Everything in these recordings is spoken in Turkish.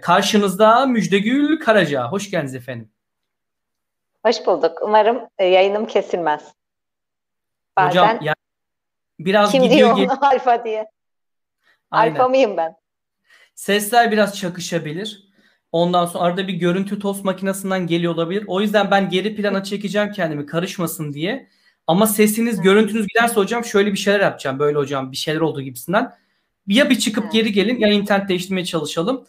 karşınızda Müjdegül Karaca. Hoş geldiniz efendim. Hoş bulduk. Umarım e, yayınım kesilmez. Bazen Hocam yani biraz kim gidiyor diyor alfa diye. Aynen. Alfa mıyım ben? Sesler biraz çakışabilir. Ondan sonra arada bir görüntü tost makinesinden geliyor olabilir. O yüzden ben geri plana çekeceğim kendimi karışmasın diye. Ama sesiniz, görüntünüz giderse hocam şöyle bir şeyler yapacağım. Böyle hocam bir şeyler olduğu gibisinden. Ya bir çıkıp geri gelin ya internet değiştirmeye çalışalım.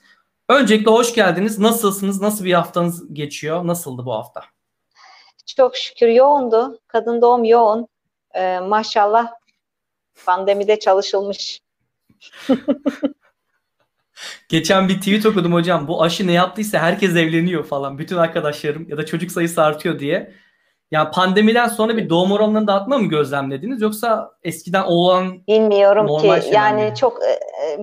Öncelikle hoş geldiniz. Nasılsınız? Nasıl bir haftanız geçiyor? Nasıldı bu hafta? Çok şükür yoğundu. Kadın doğum yoğun. Ee, maşallah pandemide çalışılmış. Geçen bir tweet okudum hocam. Bu aşı ne yaptıysa herkes evleniyor falan. Bütün arkadaşlarım ya da çocuk sayısı artıyor diye. Ya pandemiden sonra bir doğum oranlarını da artma mı gözlemlediniz yoksa eskiden olan bilmiyorum ki yani mi? çok e,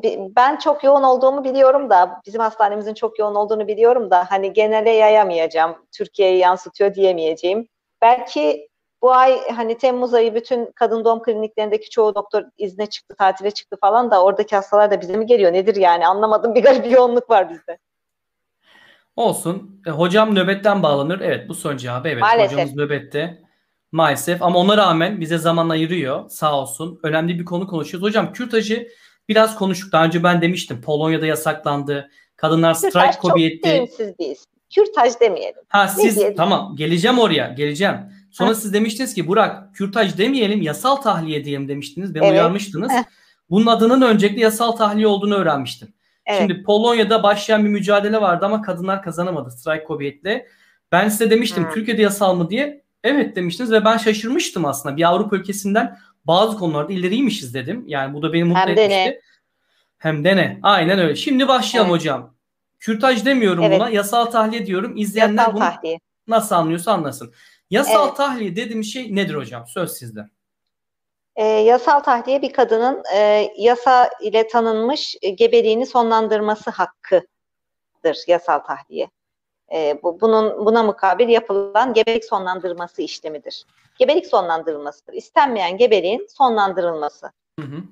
e, ben çok yoğun olduğumu biliyorum da bizim hastanemizin çok yoğun olduğunu biliyorum da hani genele yayamayacağım. Türkiye'yi yansıtıyor diyemeyeceğim. Belki bu ay hani Temmuz ayı bütün kadın doğum kliniklerindeki çoğu doktor izne çıktı, tatile çıktı falan da oradaki hastalar da bize mi geliyor? Nedir yani? Anlamadım. Bir garip yoğunluk var bizde. Olsun. E, hocam nöbetten bağlanır. Evet bu son cevabı. Evet Maalesef. hocamız nöbette. Maalesef ama ona rağmen bize zaman ayırıyor. Sağ olsun. Önemli bir konu konuşuyoruz. Hocam kürtajı biraz konuştuk. Daha önce ben demiştim. Polonya'da yasaklandı. Kadınlar strike kobi etti. Siz bir Kürtaj demeyelim. Ha siz diyelim? tamam geleceğim oraya geleceğim. Sonra ha. siz demiştiniz ki Burak kürtaj demeyelim yasal tahliye diyelim demiştiniz. Beni evet. uyarmıştınız. Bunun adının öncelikle yasal tahliye olduğunu öğrenmiştim. Evet. Şimdi Polonya'da başlayan bir mücadele vardı ama kadınlar kazanamadı strike kobiyetle. Ben size demiştim hmm. Türkiye'de yasal mı diye. Evet demiştiniz ve ben şaşırmıştım aslında. Bir Avrupa ülkesinden bazı konularda ileriymişiz dedim. Yani bu da beni mutlu Hem etmişti. De ne? Hem de ne? Aynen öyle. Şimdi başlayalım evet. hocam. Kürtaj demiyorum evet. buna. Yasal tahliye diyorum. İzleyenler yasal bunu tahliye. nasıl anlıyorsa anlasın. Yasal evet. tahliye dediğim şey nedir hocam? Söz sizde. E, yasal tahliye bir kadının e, yasa ile tanınmış e, gebeliğini sonlandırması hakkıdır yasal tahliye. E, bu, bunun buna mukabil yapılan gebelik sonlandırması işlemidir. Gebelik sonlandırılmasıdır. İstenmeyen gebeliğin sonlandırılması. Hı hı.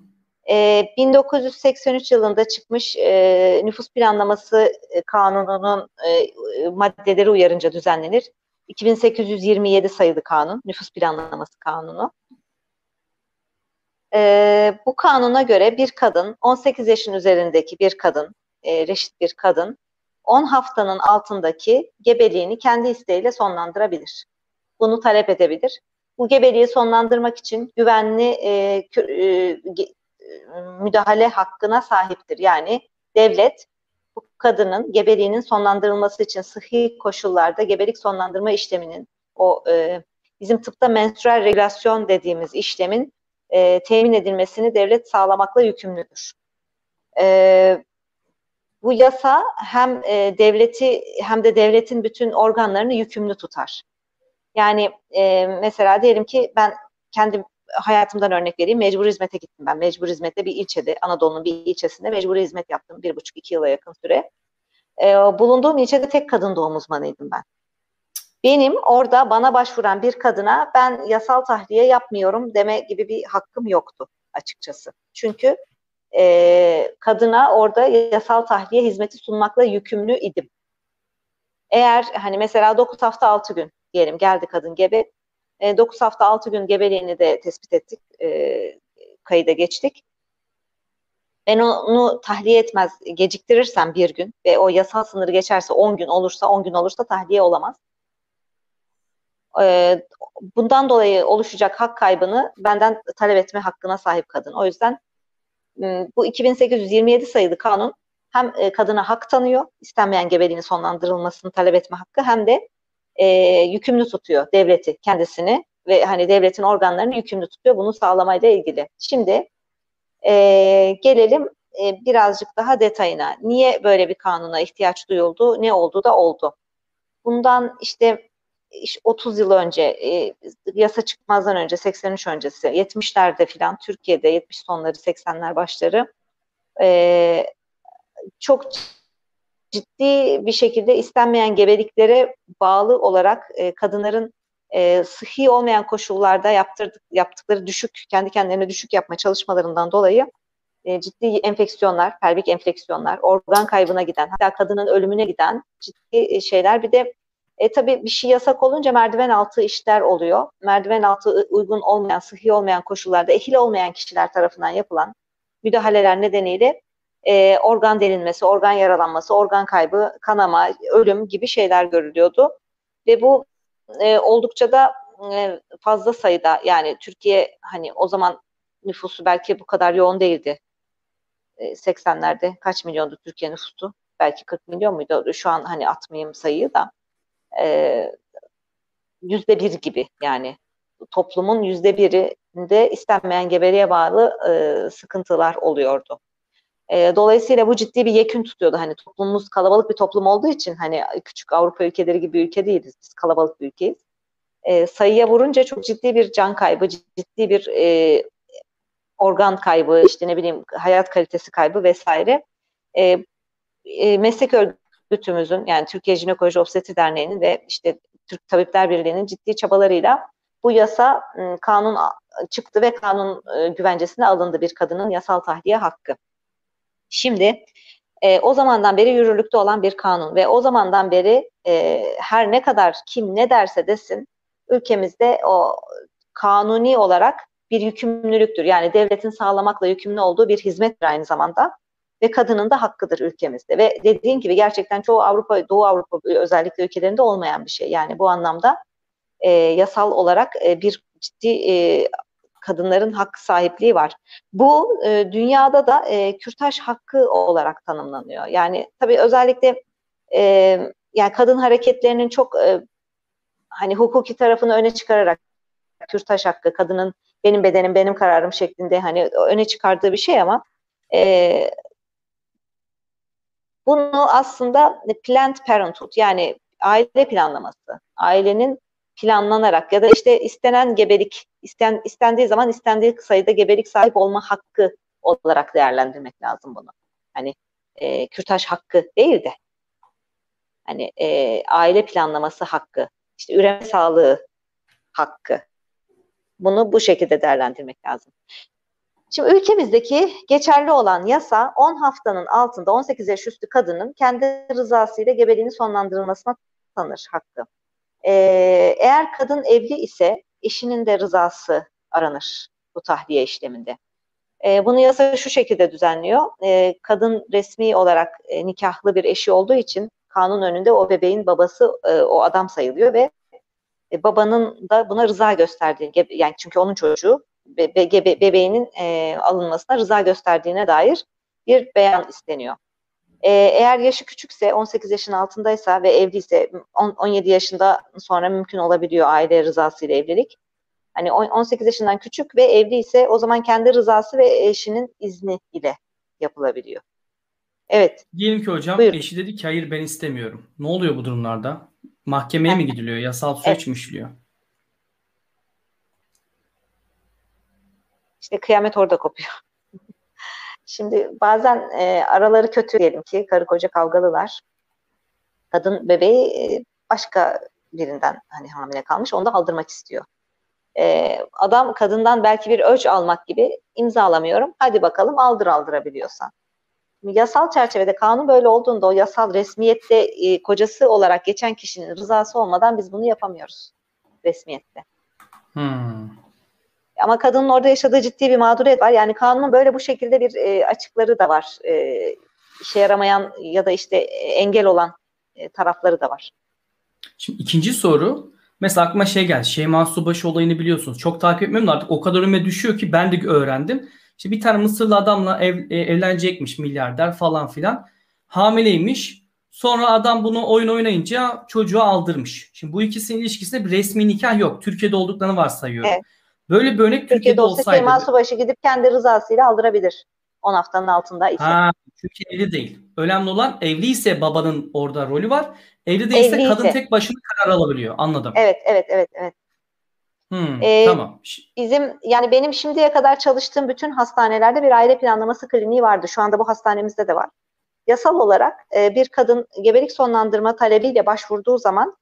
E, 1983 yılında çıkmış e, nüfus planlaması e, kanununun e, maddeleri uyarınca düzenlenir. 2827 sayılı kanun, nüfus planlaması kanunu. E, bu kanuna göre bir kadın, 18 yaşın üzerindeki bir kadın, e, reşit bir kadın, 10 haftanın altındaki gebeliğini kendi isteğiyle sonlandırabilir. Bunu talep edebilir. Bu gebeliği sonlandırmak için güvenli e, e, müdahale hakkına sahiptir. Yani devlet bu kadının gebeliğinin sonlandırılması için sıhhi koşullarda gebelik sonlandırma işleminin o e, bizim tıpta menstrual regülasyon dediğimiz işlemin e, temin edilmesini devlet sağlamakla yükümlüdür. E, bu yasa hem e, devleti hem de devletin bütün organlarını yükümlü tutar. Yani e, mesela diyelim ki ben kendi hayatımdan örnek vereyim. Mecbur hizmete gittim ben. Mecbur hizmette bir ilçede, Anadolu'nun bir ilçesinde mecbur hizmet yaptım. Bir buçuk iki yıla yakın süre. E, bulunduğum ilçede tek kadın doğum uzmanıydım ben. Benim orada bana başvuran bir kadına ben yasal tahliye yapmıyorum deme gibi bir hakkım yoktu açıkçası. Çünkü e, kadına orada yasal tahliye hizmeti sunmakla yükümlü idim. Eğer hani mesela 9 hafta 6 gün diyelim geldi kadın gebe. E, 9 hafta 6 gün gebeliğini de tespit ettik. E, kayıda geçtik. Ben onu tahliye etmez geciktirirsem bir gün ve o yasal sınırı geçerse 10 gün olursa 10 gün olursa tahliye olamaz. Bundan dolayı oluşacak hak kaybını benden talep etme hakkına sahip kadın. O yüzden bu 2827 sayılı kanun hem kadına hak tanıyor, istenmeyen gebeliğin sonlandırılmasını talep etme hakkı hem de e, yükümlü tutuyor devleti kendisini ve hani devletin organlarını yükümlü tutuyor bunu sağlamayla ilgili. Şimdi e, gelelim e, birazcık daha detayına. Niye böyle bir kanuna ihtiyaç duyuldu? Ne oldu da oldu? Bundan işte 30 yıl önce e, yasa çıkmazdan önce 83 öncesi 70'lerde filan Türkiye'de 70 sonları 80'ler başları e, çok ciddi bir şekilde istenmeyen gebeliklere bağlı olarak e, kadınların e, sıhhi olmayan koşullarda yaptırdık, yaptıkları düşük, kendi kendilerine düşük yapma çalışmalarından dolayı e, ciddi enfeksiyonlar, pelvik enfeksiyonlar, organ kaybına giden, hatta kadının ölümüne giden ciddi şeyler. Bir de e, tabii bir şey yasak olunca merdiven altı işler oluyor. Merdiven altı uygun olmayan, sıhhi olmayan koşullarda ehil olmayan kişiler tarafından yapılan müdahaleler nedeniyle e, organ delinmesi, organ yaralanması, organ kaybı, kanama, ölüm gibi şeyler görülüyordu. Ve bu e, oldukça da e, fazla sayıda yani Türkiye hani o zaman nüfusu belki bu kadar yoğun değildi. E, 80'lerde kaç milyondu Türkiye nüfusu? Belki 40 milyon muydu? Şu an hani atmayayım sayıyı da yüzde bir gibi yani toplumun yüzde birinde istenmeyen gebeliğe bağlı e, sıkıntılar oluyordu. E, dolayısıyla bu ciddi bir yekün tutuyordu. Hani toplumumuz kalabalık bir toplum olduğu için hani küçük Avrupa ülkeleri gibi ülke değiliz. Biz kalabalık bir ülkeyiz. E, sayıya vurunca çok ciddi bir can kaybı, ciddi bir e, organ kaybı, işte ne bileyim hayat kalitesi kaybı vesaire. E, e, meslek örgütümüzün yani Türkiye Jinekoloji Obstetri Derneği'nin ve işte Türk Tabipler Birliği'nin ciddi çabalarıyla bu yasa kanun çıktı ve kanun güvencesine alındı bir kadının yasal tahliye hakkı. Şimdi e, o zamandan beri yürürlükte olan bir kanun ve o zamandan beri e, her ne kadar kim ne derse desin ülkemizde o kanuni olarak bir yükümlülüktür. Yani devletin sağlamakla yükümlü olduğu bir hizmettir aynı zamanda ve kadının da hakkıdır ülkemizde. Ve dediğim gibi gerçekten çoğu Avrupa, Doğu Avrupa özellikle ülkelerinde olmayan bir şey. Yani bu anlamda e, yasal olarak e, bir ciddi e, kadınların hak sahipliği var. Bu e, dünyada da e, kürtaj hakkı olarak tanımlanıyor. Yani tabii özellikle e, yani kadın hareketlerinin çok e, hani hukuki tarafını öne çıkararak kürtaj hakkı, kadının benim bedenim benim kararım şeklinde hani öne çıkardığı bir şey ama e, bunu aslında Planned Parenthood yani aile planlaması, ailenin planlanarak ya da işte istenen gebelik, isten, istendiği zaman istendiği sayıda gebelik sahip olma hakkı olarak değerlendirmek lazım bunu. Hani e, kürtaj hakkı değil de hani e, aile planlaması hakkı, işte üreme sağlığı hakkı. Bunu bu şekilde değerlendirmek lazım. Şimdi ülkemizdeki geçerli olan yasa 10 haftanın altında 18 yaş üstü kadının kendi rızasıyla gebeliğini sonlandırılmasına tanır hakkı. Ee, eğer kadın evli ise eşinin de rızası aranır bu tahliye işleminde. Ee, bunu yasa şu şekilde düzenliyor. Ee, kadın resmi olarak e, nikahlı bir eşi olduğu için kanun önünde o bebeğin babası e, o adam sayılıyor ve e, babanın da buna rıza gösterdiği yani çünkü onun çocuğu be, be, bebeğinin e, alınmasına rıza gösterdiğine dair bir beyan isteniyor. E, eğer yaşı küçükse 18 yaşın altındaysa ve evliyse 10, 17 yaşında sonra mümkün olabiliyor aile rızası ile evlilik. Hani 18 yaşından küçük ve evli ise o zaman kendi rızası ve eşinin izni ile yapılabiliyor. Evet. Diyelim ki hocam Buyurun. eşi dedi ki hayır ben istemiyorum. Ne oluyor bu durumlarda? Mahkemeye mi gidiliyor? Yasal süreç evet. mi işliyor? İşte kıyamet orada kopuyor. Şimdi bazen e, araları kötü diyelim ki karı koca kavgalılar. Kadın bebeği e, başka birinden hani hamile kalmış onu da aldırmak istiyor. E, adam kadından belki bir ölç almak gibi imzalamıyorum. Hadi bakalım aldır aldırabiliyorsan. Yasal çerçevede kanun böyle olduğunda o yasal resmiyette e, kocası olarak geçen kişinin rızası olmadan biz bunu yapamıyoruz resmiyette. Hmm. Ama kadının orada yaşadığı ciddi bir mağduriyet var. Yani kanunun böyle bu şekilde bir e, açıkları da var. E, işe yaramayan ya da işte engel olan e, tarafları da var. Şimdi ikinci soru. Mesela aklıma şey geldi. Şeyma Subaşı olayını biliyorsunuz. Çok takip etmiyorum da artık o kadar önüme düşüyor ki ben de öğrendim. İşte bir tane Mısırlı adamla ev, e, evlenecekmiş milyarder falan filan. Hamileymiş. Sonra adam bunu oyun oynayınca çocuğu aldırmış. Şimdi bu ikisinin ilişkisinde bir resmi nikah yok. Türkiye'de olduklarını varsayıyorum. Evet. Böyle bir örnek Türkiye'de, Türkiye'de olsaydı. Şeyma Subaşı gidip kendi rızasıyla aldırabilir. 10 haftanın altında ise. Ha, evli değil. Önemli olan evliyse babanın orada rolü var. Evli değilse Evliyse. kadın tek başına karar alabiliyor. Anladım. Evet, evet, evet, evet. Hmm, ee, tamam. Bizim yani benim şimdiye kadar çalıştığım bütün hastanelerde bir aile planlaması kliniği vardı. Şu anda bu hastanemizde de var. Yasal olarak e, bir kadın gebelik sonlandırma talebiyle başvurduğu zaman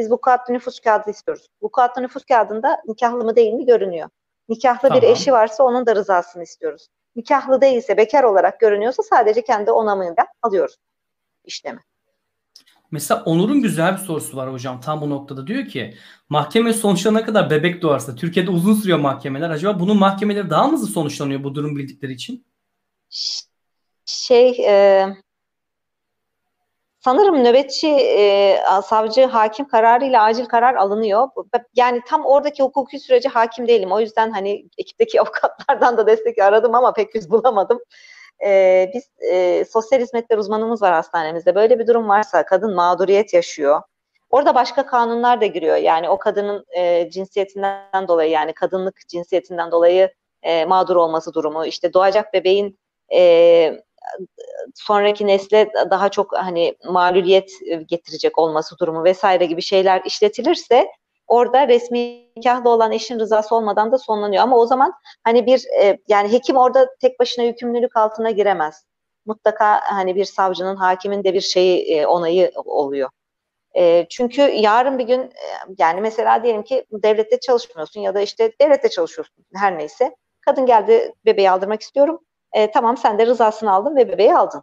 biz bu kağıtlı nüfus kağıdı istiyoruz. Bu kağıtlı nüfus kağıdında nikahlı mı değil mi görünüyor. Nikahlı tamam. bir eşi varsa onun da rızasını istiyoruz. Nikahlı değilse, bekar olarak görünüyorsa sadece kendi onamıyla alıyoruz işlemi. Mesela Onur'un güzel bir sorusu var hocam tam bu noktada. Diyor ki mahkeme sonuçlarına kadar bebek doğarsa Türkiye'de uzun sürüyor mahkemeler. Acaba bunun mahkemeleri daha mı hızlı sonuçlanıyor bu durum bildikleri için? Şey e, sanırım nöbetçi e, savcı hakim kararıyla acil karar alınıyor. Yani tam oradaki hukuki sürece hakim değilim. O yüzden hani ekipteki avukatlardan da destek aradım ama pek yüz bulamadım e, biz e, sosyal hizmetler uzmanımız var hastanemizde. Böyle bir durum varsa kadın mağduriyet yaşıyor. Orada başka kanunlar da giriyor. Yani o kadının e, cinsiyetinden dolayı yani kadınlık cinsiyetinden dolayı e, mağdur olması durumu, işte doğacak bebeğin e, sonraki nesle daha çok hani maluliyet getirecek olması durumu vesaire gibi şeyler işletilirse orada resmi nikahlı olan eşin rızası olmadan da sonlanıyor. Ama o zaman hani bir e, yani hekim orada tek başına yükümlülük altına giremez. Mutlaka hani bir savcının, hakimin de bir şeyi e, onayı oluyor. E, çünkü yarın bir gün yani mesela diyelim ki devlette çalışmıyorsun ya da işte devlette çalışıyorsun her neyse. Kadın geldi bebeği aldırmak istiyorum. E, tamam sen de rızasını aldın ve bebeği aldın.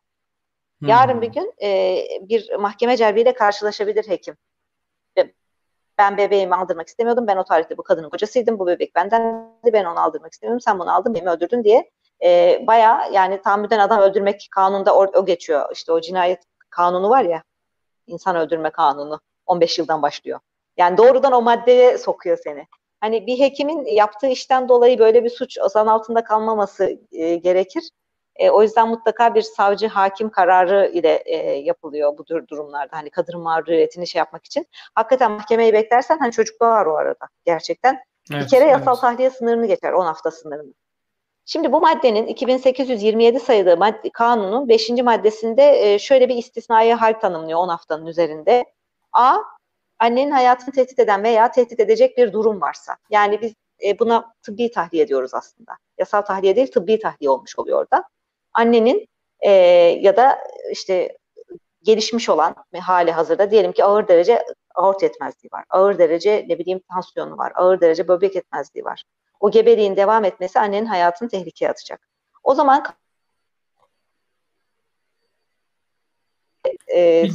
Hmm. Yarın bir gün e, bir mahkeme celbiyle karşılaşabilir hekim ben bebeğimi aldırmak istemiyordum. Ben o tarihte bu kadının kocasıydım. Bu bebek benden ben onu aldırmak istemiyorum. Sen bunu aldın beni öldürdün diye e, baya yani tahammüden adam öldürmek kanunda o, o geçiyor. İşte o cinayet kanunu var ya insan öldürme kanunu 15 yıldan başlıyor. Yani doğrudan o maddeye sokuyor seni. Hani bir hekimin yaptığı işten dolayı böyle bir suç zan altında kalmaması e, gerekir. E, o yüzden mutlaka bir savcı hakim kararı ile e, yapılıyor bu durumlarda. Hani kadın mağduriyetini şey yapmak için. Hakikaten mahkemeyi beklersen hani çocuk doğar o arada gerçekten. Evet, bir kere yasal evet. tahliye sınırını geçer 10 hafta sınırını. Şimdi bu maddenin 2827 sayılı madde, kanunun 5. maddesinde e, şöyle bir istisnai hal tanımlıyor 10 haftanın üzerinde. A. Annenin hayatını tehdit eden veya tehdit edecek bir durum varsa. Yani biz e, buna tıbbi tahliye diyoruz aslında. Yasal tahliye değil tıbbi tahliye olmuş oluyor orada annenin e, ya da işte gelişmiş olan hali hazırda diyelim ki ağır derece aort yetmezliği var. Ağır derece ne bileyim tansiyonu var. Ağır derece böbrek yetmezliği var. O gebeliğin devam etmesi annenin hayatını tehlikeye atacak. O zaman e,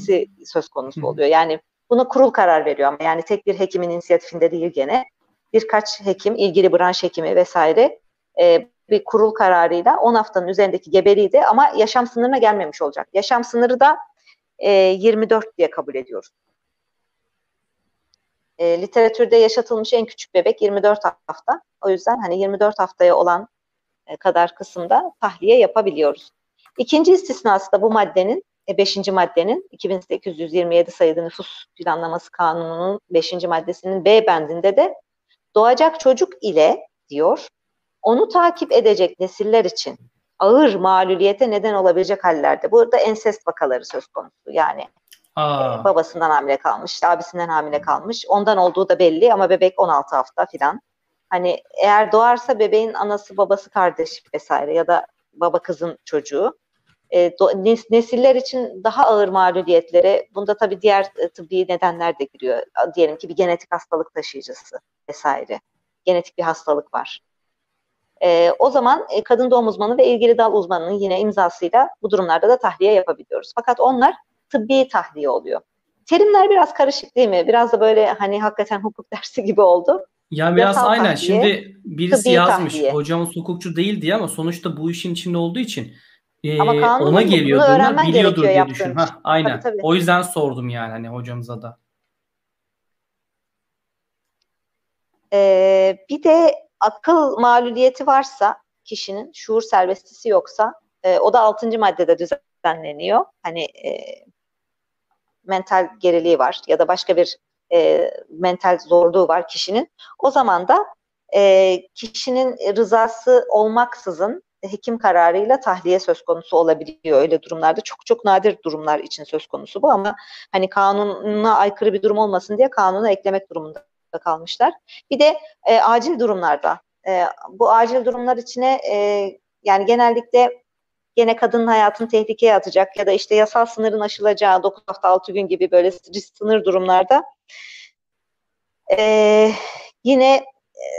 söz konusu oluyor. Yani buna kurul karar veriyor ama yani tek bir hekimin inisiyatifinde değil gene. Birkaç hekim, ilgili branş hekimi vesaire e, bir kurul kararıyla 10 haftanın üzerindeki gebeliği de ama yaşam sınırına gelmemiş olacak. Yaşam sınırı da e, 24 diye kabul ediyoruz. E, literatürde yaşatılmış en küçük bebek 24 hafta. O yüzden hani 24 haftaya olan e, kadar kısımda tahliye yapabiliyoruz. İkinci istisnası da bu maddenin, 5. E, maddenin 2827 sayılı nüfus planlaması kanununun 5. maddesinin B bendinde de doğacak çocuk ile diyor onu takip edecek nesiller için ağır mağluliyete neden olabilecek hallerde. Burada ensest vakaları söz konusu. Yani e, babasından hamile kalmış, abisinden hamile kalmış. Ondan olduğu da belli ama bebek 16 hafta filan. Hani eğer doğarsa bebeğin anası, babası, kardeş vesaire ya da baba kızın çocuğu. E, do, nesiller için daha ağır mağluliyetlere, bunda tabii diğer e, tıbbi nedenler de giriyor. Diyelim ki bir genetik hastalık taşıyıcısı vesaire. Genetik bir hastalık var. E, o zaman e, kadın doğum uzmanı ve ilgili dal uzmanının yine imzasıyla bu durumlarda da tahliye yapabiliyoruz. Fakat onlar tıbbi tahliye oluyor. Terimler biraz karışık değil mi? Biraz da böyle hani hakikaten hukuk dersi gibi oldu. Ya biraz Yasal aynen. Tahliye, Şimdi birisi yazmış tahliye. hocamız hukukçu değil diye ama sonuçta bu işin içinde olduğu için e, ama ona geliyor. Biliyordur diye düşün. Ha, aynen. Tabii, tabii. O yüzden sordum yani hani hocamıza da. Ee, bir de akıl mağluliyeti varsa kişinin şuur serbestisi yoksa e, o da 6. maddede düzenleniyor. Hani e, mental geriliği var ya da başka bir e, mental zorluğu var kişinin. O zaman da e, kişinin rızası olmaksızın hekim kararıyla tahliye söz konusu olabiliyor öyle durumlarda. Çok çok nadir durumlar için söz konusu bu ama hani kanuna aykırı bir durum olmasın diye kanuna eklemek durumunda kalmışlar. Bir de e, acil durumlarda e, bu acil durumlar içine e, yani genellikle gene kadının hayatını tehlikeye atacak ya da işte yasal sınırın aşılacağı 9 hafta 6 gün gibi böyle sınır durumlarda e, yine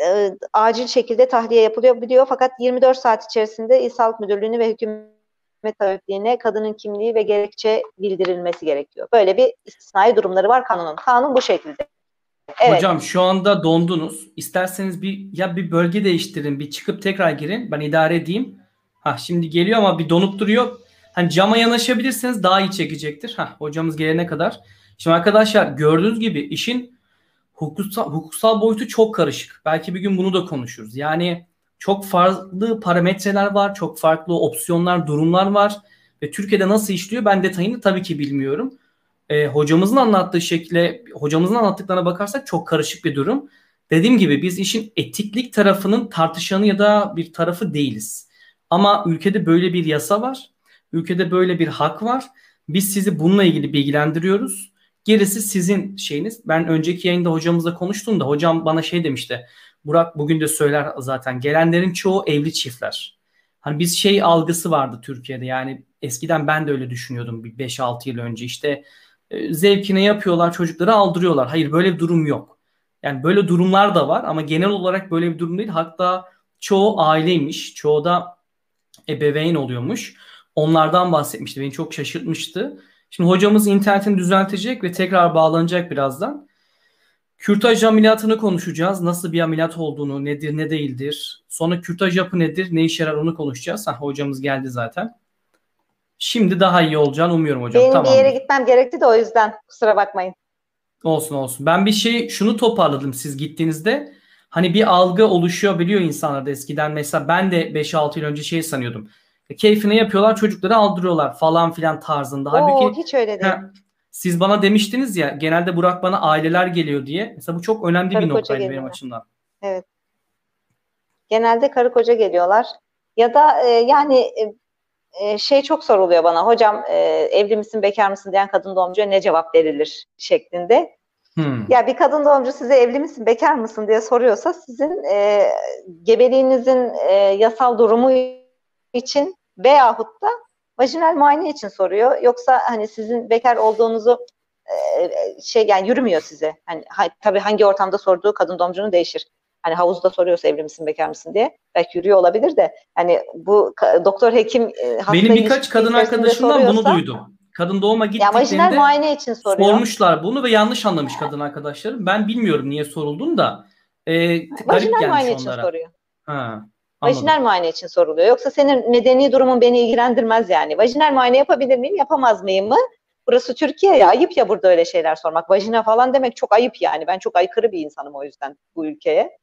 e, acil şekilde tahliye yapılıyor biliyor fakat 24 saat içerisinde İl Sağlık Müdürlüğü'nü ve hükümet tabipliğine kadının kimliği ve gerekçe bildirilmesi gerekiyor. Böyle bir istisnai durumları var kanunun. Kanun bu şekilde. Evet. Hocam şu anda dondunuz. İsterseniz bir ya bir bölge değiştirin, bir çıkıp tekrar girin. Ben idare edeyim. Ha şimdi geliyor ama bir donup duruyor. Hani cama yanaşabilirseniz daha iyi çekecektir. Ha hocamız gelene kadar. Şimdi arkadaşlar gördüğünüz gibi işin hukuksal, hukuksal boyutu çok karışık. Belki bir gün bunu da konuşuruz. Yani çok farklı parametreler var, çok farklı opsiyonlar, durumlar var ve Türkiye'de nasıl işliyor ben detayını tabii ki bilmiyorum. E, hocamızın anlattığı şekilde, hocamızın anlattıklarına bakarsak çok karışık bir durum. Dediğim gibi biz işin etiklik tarafının tartışanı ya da bir tarafı değiliz. Ama ülkede böyle bir yasa var. Ülkede böyle bir hak var. Biz sizi bununla ilgili bilgilendiriyoruz. Gerisi sizin şeyiniz. Ben önceki yayında hocamızla konuştuğumda hocam bana şey demişti. Burak bugün de söyler zaten. Gelenlerin çoğu evli çiftler. Hani biz şey algısı vardı Türkiye'de. Yani eskiden ben de öyle düşünüyordum bir 5-6 yıl önce. İşte e, zevkine yapıyorlar çocukları aldırıyorlar. Hayır böyle bir durum yok. Yani böyle durumlar da var ama genel olarak böyle bir durum değil. Hatta çoğu aileymiş. Çoğu da ebeveyn oluyormuş. Onlardan bahsetmişti. Beni çok şaşırtmıştı. Şimdi hocamız internetini düzeltecek ve tekrar bağlanacak birazdan. Kürtaj ameliyatını konuşacağız. Nasıl bir ameliyat olduğunu, nedir, ne değildir. Sonra kürtaj yapı nedir, ne işe yarar onu konuşacağız. Ha, hocamız geldi zaten. Şimdi daha iyi olacağını umuyorum hocam. Benim tamam. bir yere gitmem gerekti de o yüzden kusura bakmayın. Olsun olsun. Ben bir şey şunu toparladım siz gittiğinizde. Hani bir algı oluşuyor biliyor insanlarda eskiden. Mesela ben de 5-6 yıl önce şey sanıyordum. E, keyfine yapıyorlar çocukları aldırıyorlar falan filan tarzında. Oo, Halbuki hiç öyle değil. Siz bana demiştiniz ya genelde Burak bana aileler geliyor diye. Mesela bu çok önemli karı bir noktaydı benim açımdan. Evet. Genelde karı koca geliyorlar. Ya da e, yani e, e, şey çok soruluyor bana. Hocam e, evli misin bekar mısın diyen kadın doğumcuya ne cevap verilir şeklinde. Hmm. Ya bir kadın doğumcu size evli misin bekar mısın diye soruyorsa sizin e, gebeliğinizin e, yasal durumu için veyahut da vajinal muayene için soruyor. Yoksa hani sizin bekar olduğunuzu e, şey yani yürümüyor size. Hani ha, tabii hangi ortamda sorduğu kadın doğumcunun değişir. Hani havuzda soruyorsa evli misin bekar mısın diye. Belki yürüyor olabilir de hani bu doktor hekim e, Benim birkaç kadın arkadaşımdan bunu duydum. Kadın doğuma gittiklerinde ya muayene için soruyor. sormuşlar bunu ve yanlış anlamış kadın arkadaşlarım. Ben bilmiyorum niye sorulduğunu da. E, vajinal muayene onlara. için soruyor. Ha. Vajinal muayene için soruluyor. Yoksa senin medeni durumun beni ilgilendirmez yani. Vajinal muayene yapabilir miyim, yapamaz mıyım mı? Burası Türkiye ya. Ayıp ya burada öyle şeyler sormak. Vajina falan demek çok ayıp yani. Ben çok aykırı bir insanım o yüzden bu ülkeye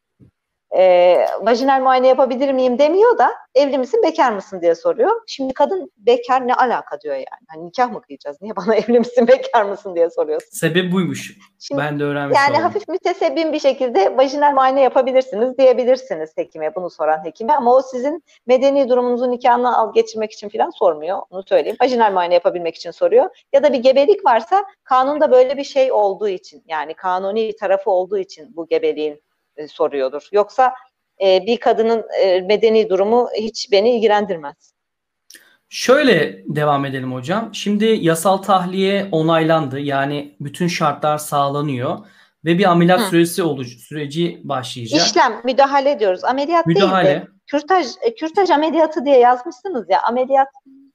e, vajinal muayene yapabilir miyim demiyor da evli misin bekar mısın diye soruyor. Şimdi kadın bekar ne alaka diyor yani. Hani nikah mı kıyacağız? Niye bana evli misin bekar mısın diye soruyorsun. Sebep buymuş. Şimdi, ben de öğrenmiş Yani oldum. hafif mütesebbin bir şekilde vajinal muayene yapabilirsiniz diyebilirsiniz hekime bunu soran hekime ama o sizin medeni durumunuzu nikahını al geçirmek için falan sormuyor. Onu söyleyeyim. Vajinal muayene yapabilmek için soruyor. Ya da bir gebelik varsa kanunda böyle bir şey olduğu için yani kanuni tarafı olduğu için bu gebeliğin e, soruyordur. Yoksa e, bir kadının e, medeni durumu hiç beni ilgilendirmez. Şöyle devam edelim hocam. Şimdi yasal tahliye onaylandı. Yani bütün şartlar sağlanıyor ve bir ameliyat Hı. süresi olucu süreci başlayacak. İşlem, müdahale ediyoruz. Ameliyat müdahale. değil de kürtaj, e, kürtaj ameliyatı diye yazmışsınız ya. Ameliyat,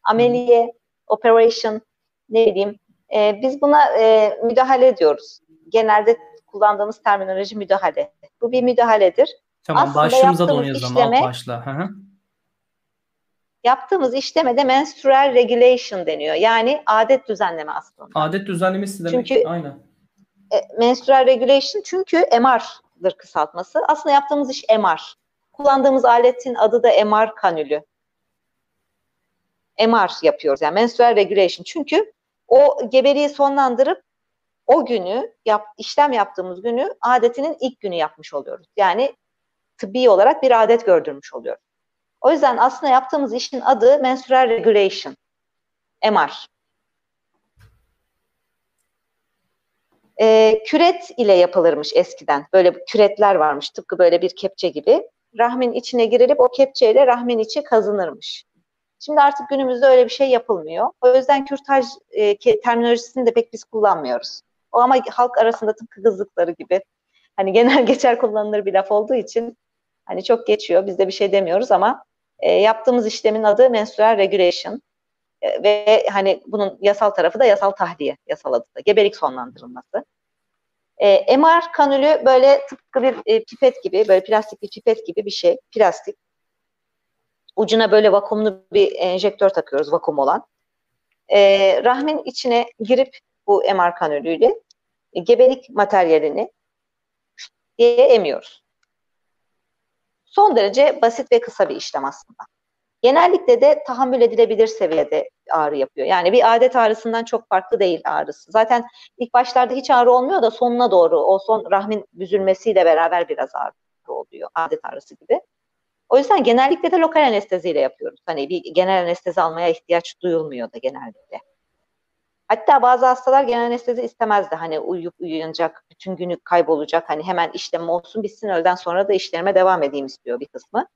ameliye, operation ne bileyim. E, biz buna e, müdahale ediyoruz. Genelde kullandığımız terminoloji müdahale. Bu bir müdahaledir. Tamam Aslında başlığımıza da onu yazalım işleme, alt başla. Hı hı. Yaptığımız işleme de menstrual regulation deniyor. Yani adet düzenleme aslında. Adet düzenlemesi demek. Çünkü, Aynen. E, menstrual regulation çünkü MR'dır kısaltması. Aslında yaptığımız iş MR. Kullandığımız aletin adı da MR kanülü. MR yapıyoruz yani menstrual regulation. Çünkü o gebeliği sonlandırıp o günü yap, işlem yaptığımız günü adetinin ilk günü yapmış oluyoruz. Yani tıbbi olarak bir adet gördürmüş oluyoruz. O yüzden aslında yaptığımız işin adı menstrual regulation. MR. E, küret ile yapılırmış eskiden. Böyle küretler varmış tıpkı böyle bir kepçe gibi. Rahmin içine girilip o kepçeyle rahmin içi kazınırmış. Şimdi artık günümüzde öyle bir şey yapılmıyor. O yüzden kürtaj e, terminolojisini de pek biz kullanmıyoruz. O ama halk arasında tıpkı kızlıkları gibi hani genel geçer kullanılır bir laf olduğu için hani çok geçiyor. Biz de bir şey demiyoruz ama e, yaptığımız işlemin adı menstrual regulation. E, ve hani bunun yasal tarafı da yasal tahliye, yasal adı da gebelik sonlandırılması. E, MR kanülü böyle tıpkı bir e, pipet gibi, böyle plastik bir pipet gibi bir şey, plastik. Ucuna böyle vakumlu bir enjektör takıyoruz, vakum olan. E, rahmin içine girip bu MR kanülüyle gebelik materyalini diye emiyoruz. Son derece basit ve kısa bir işlem aslında. Genellikle de tahammül edilebilir seviyede ağrı yapıyor. Yani bir adet ağrısından çok farklı değil ağrısı. Zaten ilk başlarda hiç ağrı olmuyor da sonuna doğru o son rahmin büzülmesiyle beraber biraz ağrı oluyor. Adet ağrısı gibi. O yüzden genellikle de lokal anesteziyle yapıyoruz. Hani bir genel anestezi almaya ihtiyaç duyulmuyor da genellikle. Hatta bazı hastalar genel anestezi istemezdi. Hani uyuyup uyuyacak, bütün günü kaybolacak. Hani hemen işlem olsun bitsin öğleden sonra da işlerime devam edeyim istiyor bir kısmı.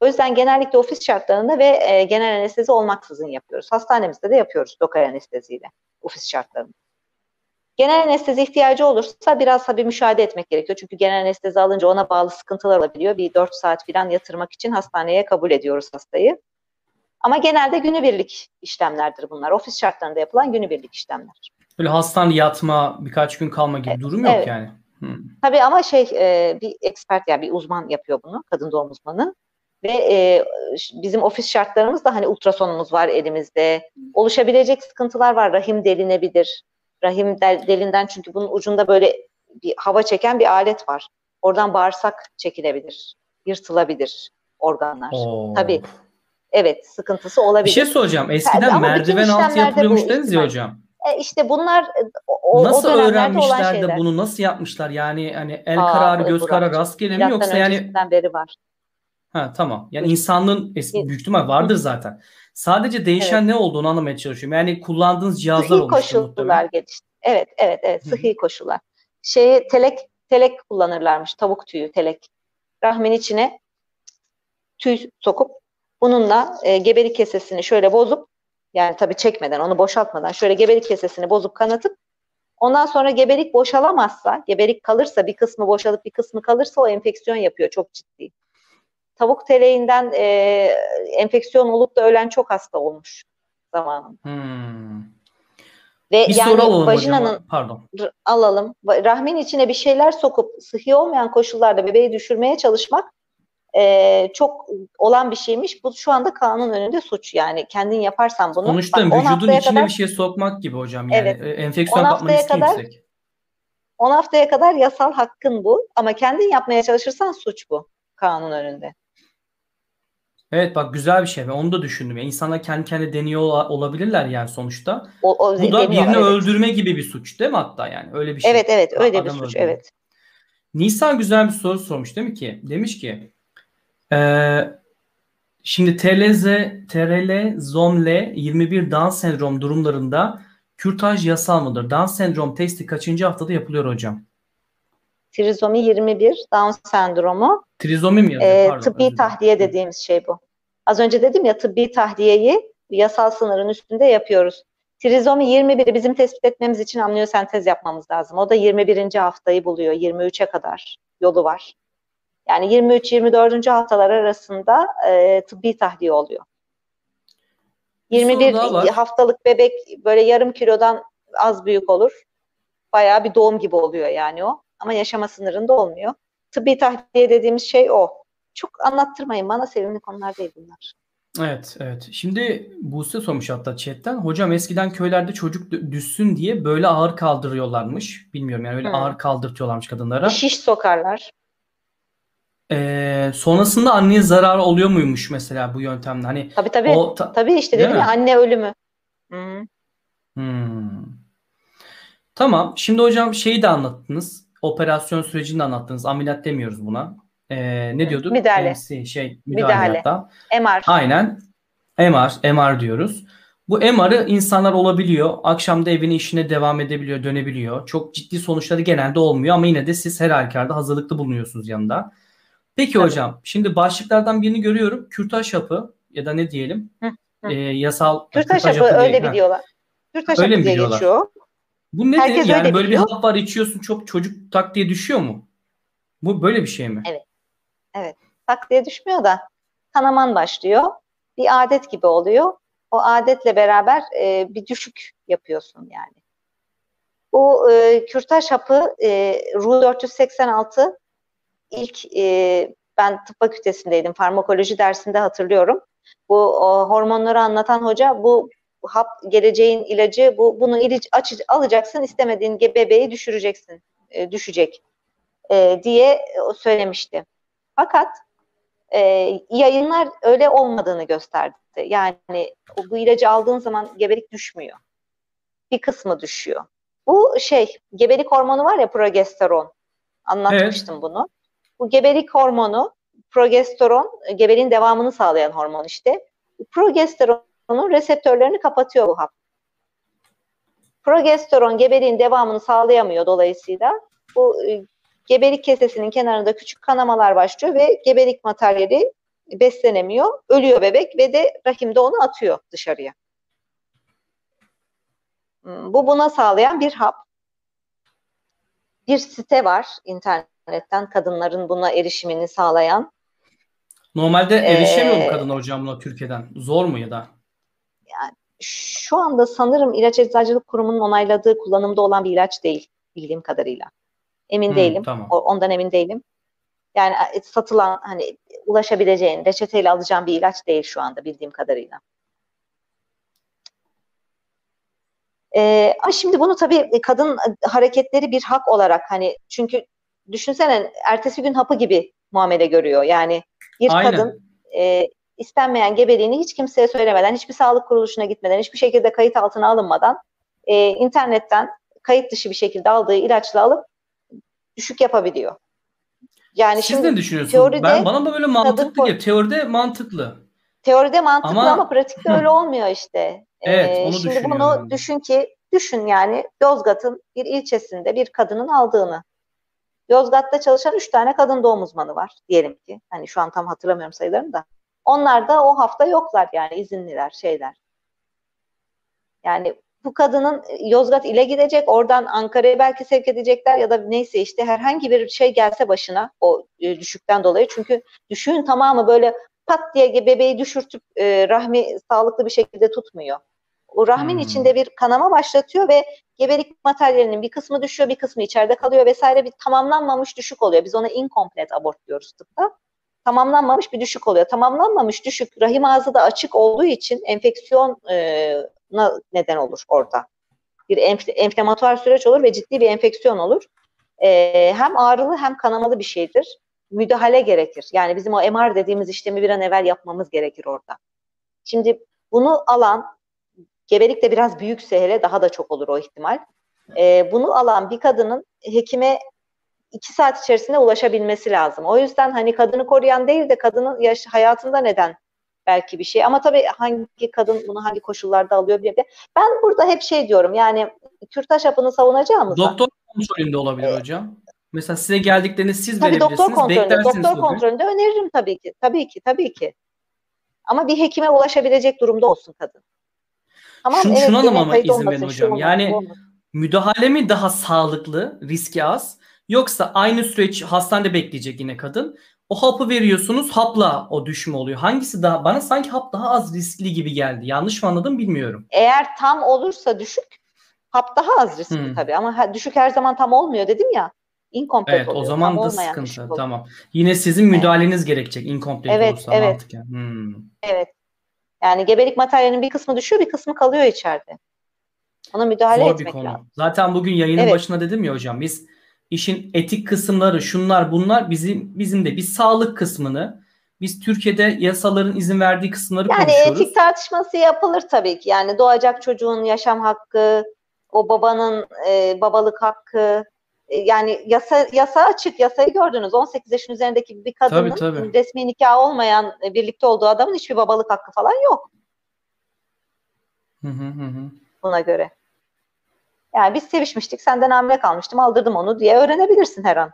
O yüzden genellikle ofis şartlarında ve e, genel anestezi olmaksızın yapıyoruz. Hastanemizde de yapıyoruz lokal anesteziyle ofis şartlarında. Genel anestezi ihtiyacı olursa biraz tabii müşahede etmek gerekiyor. Çünkü genel anestezi alınca ona bağlı sıkıntılar olabiliyor. Bir 4 saat falan yatırmak için hastaneye kabul ediyoruz hastayı. Ama genelde günübirlik işlemlerdir bunlar. Ofis şartlarında yapılan günübirlik işlemler. Böyle hastane yatma, birkaç gün kalma gibi evet, durum yok evet. yani. Hmm. Tabii ama şey e, bir expert yani bir uzman yapıyor bunu, kadın doğum uzmanı. Ve e, bizim ofis şartlarımız da hani ultrasonumuz var elimizde. Oluşabilecek sıkıntılar var. Rahim delinebilir. Rahim del, delinden çünkü bunun ucunda böyle bir hava çeken bir alet var. Oradan bağırsak çekilebilir. Yırtılabilir organlar. Oo. Tabii evet sıkıntısı olabilir. Bir şey soracağım. Eskiden Ama merdiven altı yapılıyormuş dediniz ya hocam. E işte bunlar e, o, nasıl o öğrenmişler de bunu nasıl yapmışlar? Yani hani el Aa, kararı göz kararı rastgele mi yoksa yani beri var. Ha tamam. Yani insanlığın eski büyük ihtimal vardır zaten. Sadece değişen evet. ne olduğunu anlamaya çalışıyorum. Yani kullandığınız cihazlar sıhhi koşullar gelişti. Evet, evet, evet. Sıhhi koşullar. Şeyi telek telek kullanırlarmış. Tavuk tüyü, telek. Rahmin içine tüy sokup bununla e, gebelik kesesini şöyle bozup yani tabii çekmeden, onu boşaltmadan şöyle gebelik kesesini bozup kanatıp ondan sonra gebelik boşalamazsa, gebelik kalırsa bir kısmı boşalıp bir kısmı kalırsa o enfeksiyon yapıyor çok ciddi tavuk teleğinden e, enfeksiyon olup da ölen çok hasta olmuş zamanında. Hmm. Ve bir yani vajinanın Pardon. alalım. Rahmin içine bir şeyler sokup sıhhi olmayan koşullarda bebeği düşürmeye çalışmak e, çok olan bir şeymiş. Bu şu anda kanun önünde suç. Yani kendin yaparsan bunu. Sonuçta bak, vücudun içine kadar, bir şey sokmak gibi hocam. Yani evet, enfeksiyon kapma riski kadar, yüksek. 10 haftaya kadar yasal hakkın bu. Ama kendin yapmaya çalışırsan suç bu kanun önünde. Evet bak güzel bir şey. Ben onu da düşündüm. Yani insanlar kendi kendine deniyor olabilirler yani sonuçta. O, o Bu da deniyor, birini evet. öldürme gibi bir suç değil mi hatta yani? Öyle bir şey. Evet evet öyle bir suç öldürme. evet. Nisan güzel bir soru sormuş değil mi ki? Demiş ki e, şimdi TLZ, TRL, ZOML 21 Down sendrom durumlarında kürtaj yasal mıdır? Down sendrom testi kaçıncı haftada yapılıyor hocam? Trizomi 21 Down sendromu. Trizomi mi yazıyor? E, Pardon, tıbbi tahliye dediğimiz şey bu. Az önce dedim ya tıbbi tahliyeyi yasal sınırın üstünde yapıyoruz. Trizomi 21'i bizim tespit etmemiz için amniyosentez yapmamız lazım. O da 21. haftayı buluyor. 23'e kadar yolu var. Yani 23-24. haftalar arasında e, tıbbi tahliye oluyor. 21 haftalık bebek böyle yarım kilodan az büyük olur. Bayağı bir doğum gibi oluyor yani o ama yaşama sınırında olmuyor. Tıbbi tahliye dediğimiz şey o. Çok anlattırmayın bana sevimli konular değil bunlar. Evet, evet. Şimdi Buse sormuş hatta chatten. Hocam eskiden köylerde çocuk düşsün diye böyle ağır kaldırıyorlarmış. Bilmiyorum yani öyle hmm. ağır kaldırtıyorlarmış kadınlara. Şiş sokarlar. Ee, sonrasında anneye zarar oluyor muymuş mesela bu yöntemle? Hani tabii tabii. O, ta- tabii işte dedim ya anne ölümü. Hmm. Hmm. Tamam. Şimdi hocam şeyi de anlattınız operasyon sürecini de anlattınız. Ameliyat demiyoruz buna. Ee, ne diyorduk? Müdahale. MC, şey, müdahale. müdahale. Hatta. MR. Aynen. MR, MR diyoruz. Bu MR'ı insanlar olabiliyor. Akşamda evine işine devam edebiliyor, dönebiliyor. Çok ciddi sonuçları genelde olmuyor ama yine de siz her halükarda hazırlıklı bulunuyorsunuz yanında. Peki Tabii. hocam, şimdi başlıklardan birini görüyorum. Kürtaj hapı ya da ne diyelim? Hı, hı. E, yasal kürtaj, kürtaj hapı, hapı öyle biliyorlar. Kürtaj öyle hapı diye geçiyor. Bu nedir? Herkes yani böyle biliyor. bir hap var içiyorsun çok çocuk tak diye düşüyor mu? Bu böyle bir şey mi? Evet. Evet. Tak diye düşmüyor da kanaman başlıyor. Bir adet gibi oluyor. O adetle beraber e, bir düşük yapıyorsun yani. Bu e, kürtaj hapı e, RU 486 ilk e, ben tıp fakültesindeydim. Farmakoloji dersinde hatırlıyorum. Bu o, hormonları anlatan hoca bu hap geleceğin ilacı bu bunu ilaç aç, alacaksın istemediğin bebeği düşüreceksin e, düşecek e, diye söylemişti. Fakat e, yayınlar öyle olmadığını gösterdi. Yani bu ilacı aldığın zaman gebelik düşmüyor. Bir kısmı düşüyor. Bu şey gebelik hormonu var ya progesteron. Anlatmıştım evet. bunu. Bu gebelik hormonu progesteron gebeliğin devamını sağlayan hormon işte. Progesteronun reseptörlerini kapatıyor bu hap. Progesteron gebeliğin devamını sağlayamıyor dolayısıyla. Bu e, gebelik kesesinin kenarında küçük kanamalar başlıyor ve gebelik materyali beslenemiyor. Ölüyor bebek ve de rahimde onu atıyor dışarıya. Hmm, bu buna sağlayan bir hap. Bir site var internetten kadınların buna erişimini sağlayan. Normalde erişemiyor ee, mu kadın hocam buna Türkiye'den? Zor mu ya da? Yani şu anda sanırım ilaç eczacılık kurumunun onayladığı kullanımda olan bir ilaç değil bildiğim kadarıyla. Emin hmm, değilim. Tamam. Ondan emin değilim. Yani e, satılan hani ulaşabileceğin, reçeteyle alacağın bir ilaç değil şu anda bildiğim kadarıyla. Ee, şimdi bunu tabii e, kadın e, hareketleri bir hak olarak hani çünkü düşünsene ertesi gün hapı gibi muamele görüyor. Yani bir Aynen. kadın e, istenmeyen gebeliğini hiç kimseye söylemeden, hiçbir sağlık kuruluşuna gitmeden, hiçbir şekilde kayıt altına alınmadan e, internetten kayıt dışı bir şekilde aldığı ilaçla alıp düşük yapabiliyor. Yani Siz ne düşünüyorsunuz? Teoride, ben bana da böyle mantıklı geliyor. Teoride mantıklı. Teoride mantıklı ama, ama pratikte öyle olmuyor işte. Evet, ee, onu Şimdi bunu düşün ki düşün yani Yozgat'ın bir ilçesinde bir kadının aldığını. Yozgat'ta çalışan üç tane kadın doğum uzmanı var diyelim ki. Hani şu an tam hatırlamıyorum sayılarını da. Onlar da o hafta yoklar yani izinliler şeyler. Yani bu kadının Yozgat ile gidecek, oradan Ankara'ya belki sevk edecekler ya da neyse işte herhangi bir şey gelse başına o e, düşükten dolayı. Çünkü düşüğün tamamı böyle pat diye bebeği düşürtüp e, rahmi sağlıklı bir şekilde tutmuyor. O rahmin hmm. içinde bir kanama başlatıyor ve gebelik materyalinin bir kısmı düşüyor, bir kısmı içeride kalıyor vesaire bir tamamlanmamış düşük oluyor. Biz ona incomplete abort diyoruz tıpta. Tamamlanmamış bir düşük oluyor. Tamamlanmamış düşük rahim ağzı da açık olduğu için enfeksiyon e, neden olur orada. Bir enf- enflamatuar süreç olur ve ciddi bir enfeksiyon olur. E, hem ağrılı hem kanamalı bir şeydir. Müdahale gerekir. Yani bizim o MR dediğimiz işlemi bir an evvel yapmamız gerekir orada. Şimdi bunu alan, gebelik de biraz büyükse hele daha da çok olur o ihtimal. E, bunu alan bir kadının hekime iki saat içerisinde ulaşabilmesi lazım. O yüzden hani kadını koruyan değil de kadının yaş hayatında neden belki bir şey. Ama tabii hangi kadın bunu hangi koşullarda alıyor de. Ben burada hep şey diyorum yani kürtaj hapını savunacağımız. Doktor kontrolünde olabilir evet. hocam. Mesela size geldiklerini siz tabii verebilirsiniz. Doktor kontrolünde, doktor kontrolünde öneririm tabii ki. Tabii ki, tabii ki. Ama bir hekime ulaşabilecek durumda olsun kadın. Tamam, Şunu, evet, şunu anlamama izin verin hocam. Yani müdahale mi daha sağlıklı, riski az? Yoksa aynı süreç hastanede bekleyecek yine kadın. O hapı veriyorsunuz hapla o düşme oluyor. Hangisi daha bana sanki hap daha az riskli gibi geldi. Yanlış mı anladım bilmiyorum. Eğer tam olursa düşük hap daha az riskli hmm. tabii ama düşük her zaman tam olmuyor dedim ya. Incomplete evet, oluyor. o zaman tam da sıkıntı. Tamam. Yine sizin müdahaleniz evet. gerekecek incomplete evet, olursa evet. mantıken. Hmm. Evet. Yani gebelik materyalinin bir kısmı düşüyor, bir kısmı kalıyor içeride. Ona müdahale Zor etmek bir konu. lazım. Zaten bugün yayının evet. başına dedim ya hocam biz işin etik kısımları şunlar bunlar bizim bizim de bir sağlık kısmını biz Türkiye'de yasaların izin verdiği kısımları yani konuşuyoruz. Yani etik tartışması yapılır tabii ki. Yani doğacak çocuğun yaşam hakkı, o babanın e, babalık hakkı, yani yasa yasa açık. Yasayı gördünüz. 18 yaşın üzerindeki bir kadının tabii, tabii. resmi nikah olmayan e, birlikte olduğu adamın hiçbir babalık hakkı falan yok. Hı hı hı. Buna göre. Yani biz sevişmiştik, senden hamile kalmıştım, aldırdım onu diye öğrenebilirsin her an.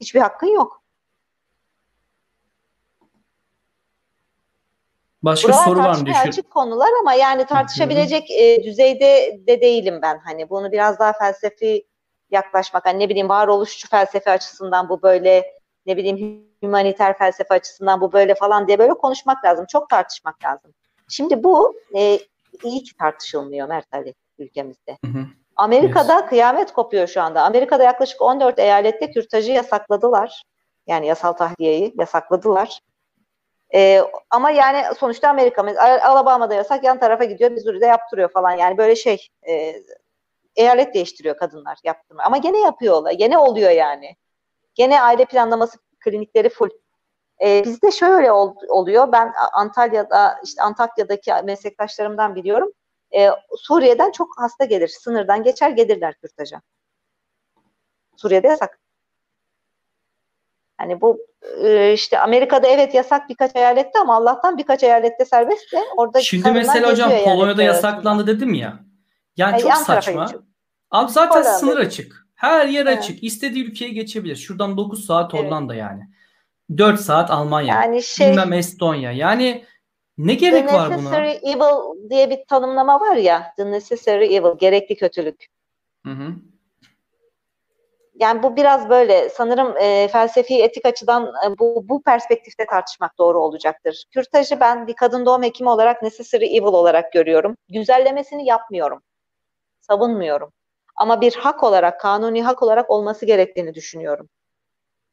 Hiçbir hakkın yok. Başka Buralar soru var mı? Düşün. açık konular ama yani tartışabilecek e, düzeyde de değilim ben. Hani bunu biraz daha felsefi yaklaşmak. Hani ne bileyim varoluşçu felsefe açısından bu böyle ne bileyim humaniter felsefe açısından bu böyle falan diye böyle konuşmak lazım. Çok tartışmak lazım. Şimdi bu e, iyi ki tartışılmıyor Mert Ali ülkemizde. Hı hı. Amerika'da yes. kıyamet kopuyor şu anda. Amerika'da yaklaşık 14 eyalette kürtajı yasakladılar. Yani yasal tahliyeyi yasakladılar. Ee, ama yani sonuçta Amerika, Alabama'da yasak yan tarafa gidiyor, Missouri'de yaptırıyor falan. Yani böyle şey e, eyalet değiştiriyor kadınlar yaptırma. Ama gene yapıyorlar. Gene oluyor yani. Gene aile planlaması klinikleri full. Ee, bizde şöyle ol, oluyor. Ben Antalya'da, işte Antakya'daki meslektaşlarımdan biliyorum. Ee, Suriye'den çok hasta gelir. Sınırdan geçer gelirler kürtaja. Suriye'de yasak. Hani bu e, işte Amerika'da evet yasak birkaç eyalette ama Allah'tan birkaç eyalette serbest de orada Şimdi mesela hocam Polonya'da yasaklandı dedim ya. Yani e, çok saçma. Abi zaten Hollanda. sınır açık. Her yer evet. açık. İstediği ülkeye geçebilir. Şuradan 9 saat Hollanda evet. yani. 4 saat Almanya. Yani şey, bilmem Estonya. Yani ne gerek var buna? necessary evil diye bir tanımlama var ya. The necessary evil. Gerekli kötülük. Hı hı. Yani bu biraz böyle sanırım e, felsefi etik açıdan e, bu, bu perspektifte tartışmak doğru olacaktır. Kürtajı ben bir kadın doğum hekimi olarak necessary evil olarak görüyorum. Güzellemesini yapmıyorum. Savunmuyorum. Ama bir hak olarak, kanuni hak olarak olması gerektiğini düşünüyorum.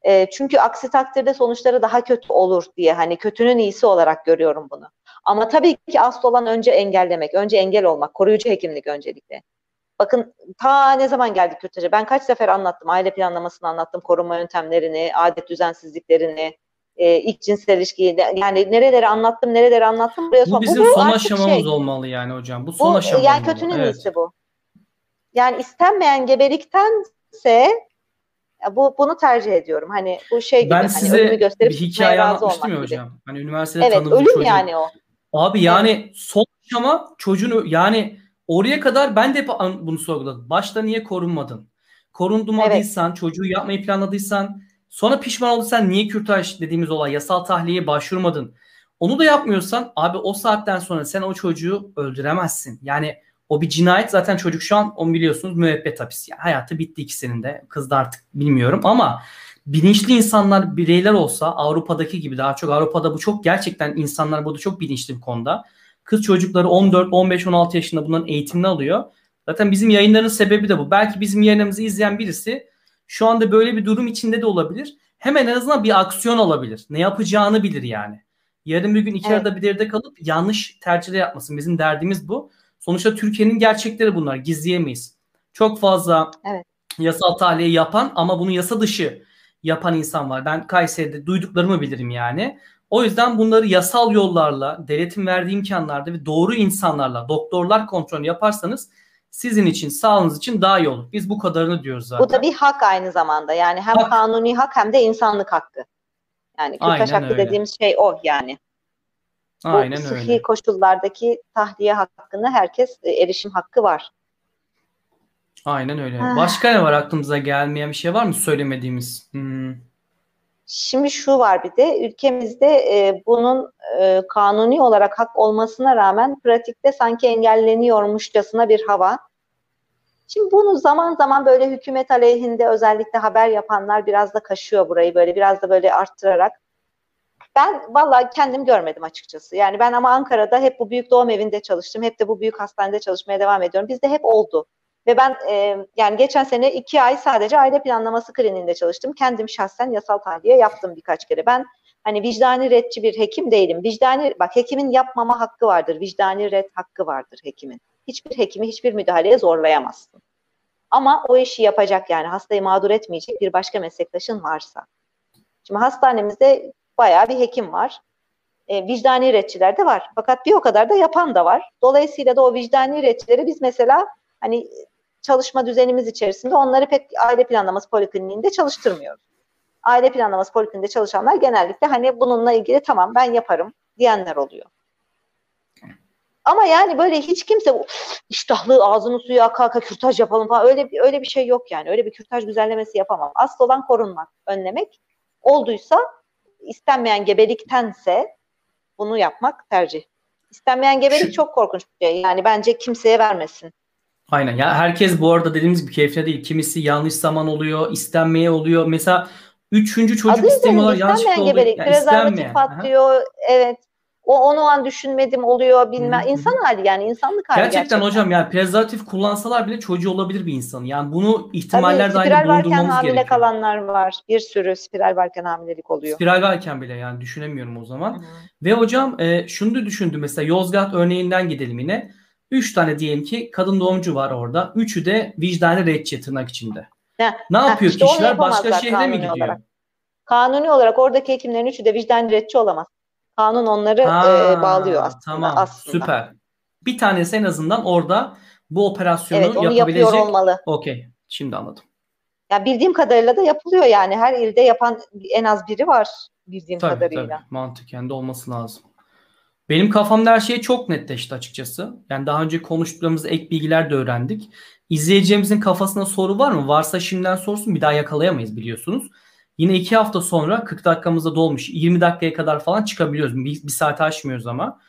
E, çünkü aksi takdirde sonuçları daha kötü olur diye hani kötünün iyisi olarak görüyorum bunu. Ama tabii ki asıl olan önce engellemek, önce engel olmak, koruyucu hekimlik öncelikle. Bakın ta ne zaman geldik kürtaja? Ben kaç sefer anlattım, aile planlamasını anlattım, koruma yöntemlerini, adet düzensizliklerini, e, ilk cinsel ilişkiyi, yani nereleri anlattım, nereleri anlattım. Buraya bu bizim bu son aşamamız şey. olmalı yani hocam. Bu son bu, aşama Yani kötünün evet. iyisi bu. Yani istenmeyen gebeliktense bu bunu tercih ediyorum. Hani bu şey gibi ben hani size ölümü gösterip bir hikaye anlatmıştım ya hocam. Gibi. Hani üniversitede evet, tanıdığım ölüm çocuğum. yani o. Abi yani evet. son aşama çocuğunu yani oraya kadar ben de hep bunu sorguladım. Başta niye korunmadın? Korunmadıysan, evet. çocuğu yapmayı planladıysan, sonra pişman olduysan niye kürtaj dediğimiz olay yasal tahliyeye başvurmadın? Onu da yapmıyorsan abi o saatten sonra sen o çocuğu öldüremezsin. Yani o bir cinayet zaten çocuk şu an onu biliyorsunuz müebbet hapis. Yani hayatı bitti ikisinin de. Kız da artık bilmiyorum ama bilinçli insanlar bireyler olsa Avrupa'daki gibi daha çok Avrupa'da bu çok gerçekten insanlar burada çok bilinçli bir konuda. Kız çocukları 14, 15, 16 yaşında bunların eğitimini alıyor. Zaten bizim yayınların sebebi de bu. Belki bizim yayınımızı izleyen birisi şu anda böyle bir durum içinde de olabilir. Hemen en azından bir aksiyon alabilir. Ne yapacağını bilir yani. Yarın bir gün iki evet. arada bir yerde kalıp yanlış tercihler yapmasın. Bizim derdimiz bu. Sonuçta Türkiye'nin gerçekleri bunlar. Gizleyemeyiz. Çok fazla evet. yasal tahliye yapan ama bunu yasa dışı yapan insan var. Ben Kayseri'de duyduklarımı bilirim yani. O yüzden bunları yasal yollarla, devletin verdiği imkanlarda ve doğru insanlarla, doktorlar kontrolü yaparsanız sizin için, sağlığınız için daha iyi olur. Biz bu kadarını diyoruz zaten. Bu da bir hak aynı zamanda. Yani hem hak. kanuni hak hem de insanlık hakkı. Yani Kürtaş hakkı öyle. dediğimiz şey o yani. Aynen bu sıhhi öyle. koşullardaki tahliye hakkını herkes e, erişim hakkı var. Aynen öyle. Ha. Başka ne var aklımıza gelmeyen bir şey var mı söylemediğimiz? Hmm. Şimdi şu var bir de ülkemizde e, bunun e, kanuni olarak hak olmasına rağmen pratikte sanki engelleniyormuşçasına bir hava. Şimdi bunu zaman zaman böyle hükümet aleyhinde özellikle haber yapanlar biraz da kaşıyor burayı böyle biraz da böyle arttırarak ben vallahi kendim görmedim açıkçası. Yani ben ama Ankara'da hep bu büyük doğum evinde çalıştım. Hep de bu büyük hastanede çalışmaya devam ediyorum. Bizde hep oldu. Ve ben e, yani geçen sene iki ay sadece aile planlaması kliniğinde çalıştım. Kendim şahsen yasal tahliye yaptım birkaç kere. Ben hani vicdani redçi bir hekim değilim. Vicdani bak hekimin yapmama hakkı vardır. Vicdani red hakkı vardır hekimin. Hiçbir hekimi hiçbir müdahaleye zorlayamazsın. Ama o işi yapacak yani hastayı mağdur etmeyecek bir başka meslektaşın varsa. Şimdi hastanemizde bayağı bir hekim var. E, vicdani üreticiler de var. Fakat bir o kadar da yapan da var. Dolayısıyla da o vicdani üreticileri biz mesela hani çalışma düzenimiz içerisinde onları pek aile planlaması polikliniğinde çalıştırmıyoruz. Aile planlaması polikliniğinde çalışanlar genellikle hani bununla ilgili tamam ben yaparım diyenler oluyor. Ama yani böyle hiç kimse iştahlı ağzını suyu aka aka kürtaj yapalım falan öyle bir öyle bir şey yok yani. Öyle bir kürtaj düzenlemesi yapamam. Asıl olan korunmak, önlemek. Olduysa istenmeyen gebeliktense bunu yapmak tercih. İstenmeyen gebelik çok korkunç bir şey. Yani bence kimseye vermesin. Aynen ya herkes bu arada dediğimiz gibi keyfine değil. Kimisi yanlış zaman oluyor, istenmeye oluyor. Mesela üçüncü çocuk Adı istemiyorlar yanlışlıkla oluyor. Gebelik, yani prezervatif patlıyor. Evet. O onu an düşünmedim oluyor bilmem. Hı-hı. İnsan hali yani insanlık hali gerçekten. Gerçekten hocam yani prezervatif kullansalar bile çocuğu olabilir bir insan. Yani bunu ihtimaller Tabii, dahilinde bulundurmamız hamile gerekiyor. kalanlar var. Bir sürü spiral varken hamilelik oluyor. Spiral varken bile yani düşünemiyorum o zaman. Hı-hı. Ve hocam e, şunu da düşündüm mesela Yozgat örneğinden gidelim yine. Üç tane diyelim ki kadın doğumcu var orada. Üçü de vicdani redçe tırnak içinde. Ya, ne yapıyor işte kişiler? Başka şehre mi gidiyor? Olarak. Kanuni olarak oradaki hekimlerin üçü de vicdani redçi olamaz. Kanun onları ha, e, bağlıyor aslında. Tamam aslında. süper. Bir tanesi en azından orada bu operasyonu evet, onu yapabilecek. yapıyor olmalı. Okey. Şimdi anladım. Ya bildiğim kadarıyla da yapılıyor yani. Her ilde yapan en az biri var bildiğim tabii, kadarıyla. Tabii. Mantıken de olması lazım. Benim kafamda her şey çok netleşti açıkçası. Yani daha önce konuştuğumuz ek bilgiler de öğrendik. İzleyeceğimizin kafasında soru var mı? Varsa şimdiden sorsun bir daha yakalayamayız biliyorsunuz. Yine iki hafta sonra 40 dakikamızda dolmuş. 20 dakikaya kadar falan çıkabiliyoruz. Bir, bir saate aşmıyoruz ama.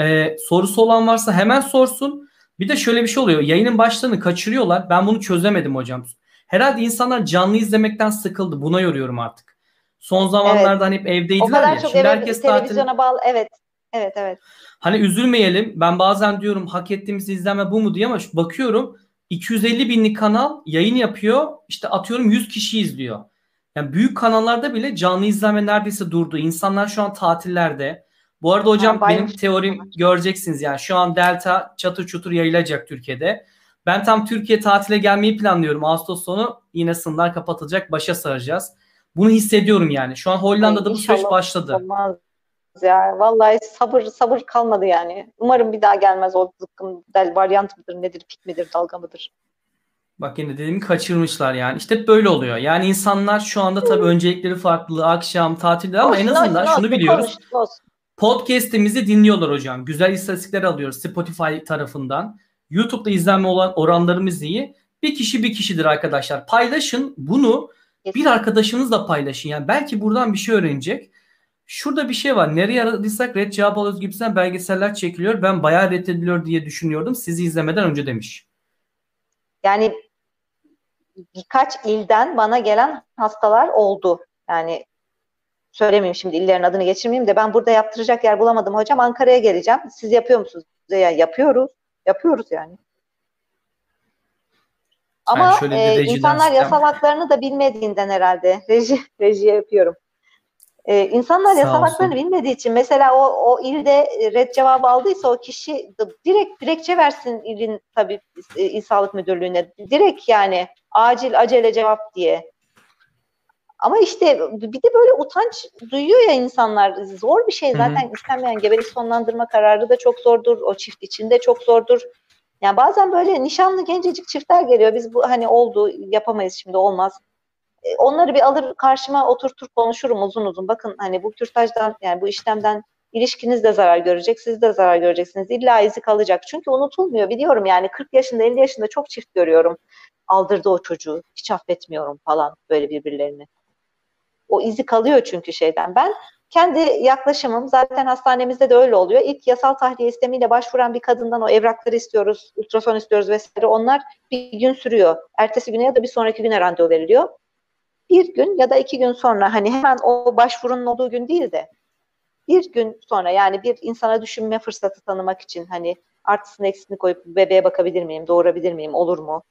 Ee, sorusu olan varsa hemen sorsun. Bir de şöyle bir şey oluyor. Yayının başlarını kaçırıyorlar. Ben bunu çözemedim hocam. Herhalde insanlar canlı izlemekten sıkıldı. Buna yoruyorum artık. Son zamanlarda evet. hani hep evdeydiler o kadar ya. Çok Şimdi herkes televizyona tatil... bağlı. Evet. Evet evet. Hani üzülmeyelim. Ben bazen diyorum hak ettiğimiz izlenme bu mu diye ama bakıyorum 250 binlik kanal yayın yapıyor. İşte atıyorum 100 kişi izliyor. Yani büyük kanallarda bile canlı izleme neredeyse durdu. İnsanlar şu an tatillerde. Bu arada hocam ha, benim teorim var. göreceksiniz yani şu an Delta çatır çutur yayılacak Türkiye'de. Ben tam Türkiye tatile gelmeyi planlıyorum. Ağustos sonu yine sınırlar kapatılacak. Başa saracağız. Bunu hissediyorum yani. Şu an Hollanda'da bu süreç başladı. Olmaz ya. Vallahi sabır sabır kalmadı yani. Umarım bir daha gelmez o zıkkım del varyant mıdır nedir pik midir dalga mıdır? Bak yine dediğimi kaçırmışlar yani. İşte böyle oluyor. Yani insanlar şu anda tabii öncelikleri farklı. Akşam, tatilde ama en azından şunu biliyoruz. Podcast'imizi dinliyorlar hocam. Güzel istatistikler alıyoruz Spotify tarafından. YouTube'da izlenme olan oranlarımız iyi. Bir kişi bir kişidir arkadaşlar. Paylaşın bunu bir arkadaşınızla paylaşın. Yani belki buradan bir şey öğrenecek. Şurada bir şey var. Nereye aradıysak red cevap alıyoruz gibisinden belgeseller çekiliyor. Ben bayağı reddediliyor diye düşünüyordum. Sizi izlemeden önce demiş. Yani birkaç ilden bana gelen hastalar oldu. Yani söylemeyeyim şimdi illerin adını geçirmeyeyim de ben burada yaptıracak yer bulamadım hocam. Ankara'ya geleceğim. Siz yapıyor musunuz? Ya yapıyoruz. Yapıyoruz yani. Ama e, insanlar yasal haklarını da bilmediğinden herhalde reji rejiye yapıyorum. Ee, insanlar yasal haklarını bilmediği için mesela o, o ilde red cevabı aldıysa o kişi direkt dilekçe versin ilin tabii e, İl Sağlık Müdürlüğü'ne. Direkt yani acil acele cevap diye. Ama işte bir de böyle utanç duyuyor ya insanlar. Zor bir şey zaten Hı-hı. istenmeyen gebelik sonlandırma kararı da çok zordur. O çift için de çok zordur. Yani bazen böyle nişanlı gencecik çiftler geliyor. Biz bu hani oldu yapamayız şimdi olmaz onları bir alır karşıma oturtur konuşurum uzun uzun. Bakın hani bu kürtajdan yani bu işlemden ilişkiniz de zarar görecek, siz de zarar göreceksiniz. İlla izi kalacak. Çünkü unutulmuyor biliyorum yani 40 yaşında 50 yaşında çok çift görüyorum. Aldırdı o çocuğu. Hiç affetmiyorum falan böyle birbirlerini. O izi kalıyor çünkü şeyden. Ben kendi yaklaşımım zaten hastanemizde de öyle oluyor. İlk yasal tahliye istemiyle başvuran bir kadından o evrakları istiyoruz, ultrason istiyoruz vesaire. Onlar bir gün sürüyor. Ertesi güne ya da bir sonraki güne randevu veriliyor bir gün ya da iki gün sonra hani hemen o başvurunun olduğu gün değil de bir gün sonra yani bir insana düşünme fırsatı tanımak için hani artısını eksisini koyup bebeğe bakabilir miyim, doğurabilir miyim, olur mu?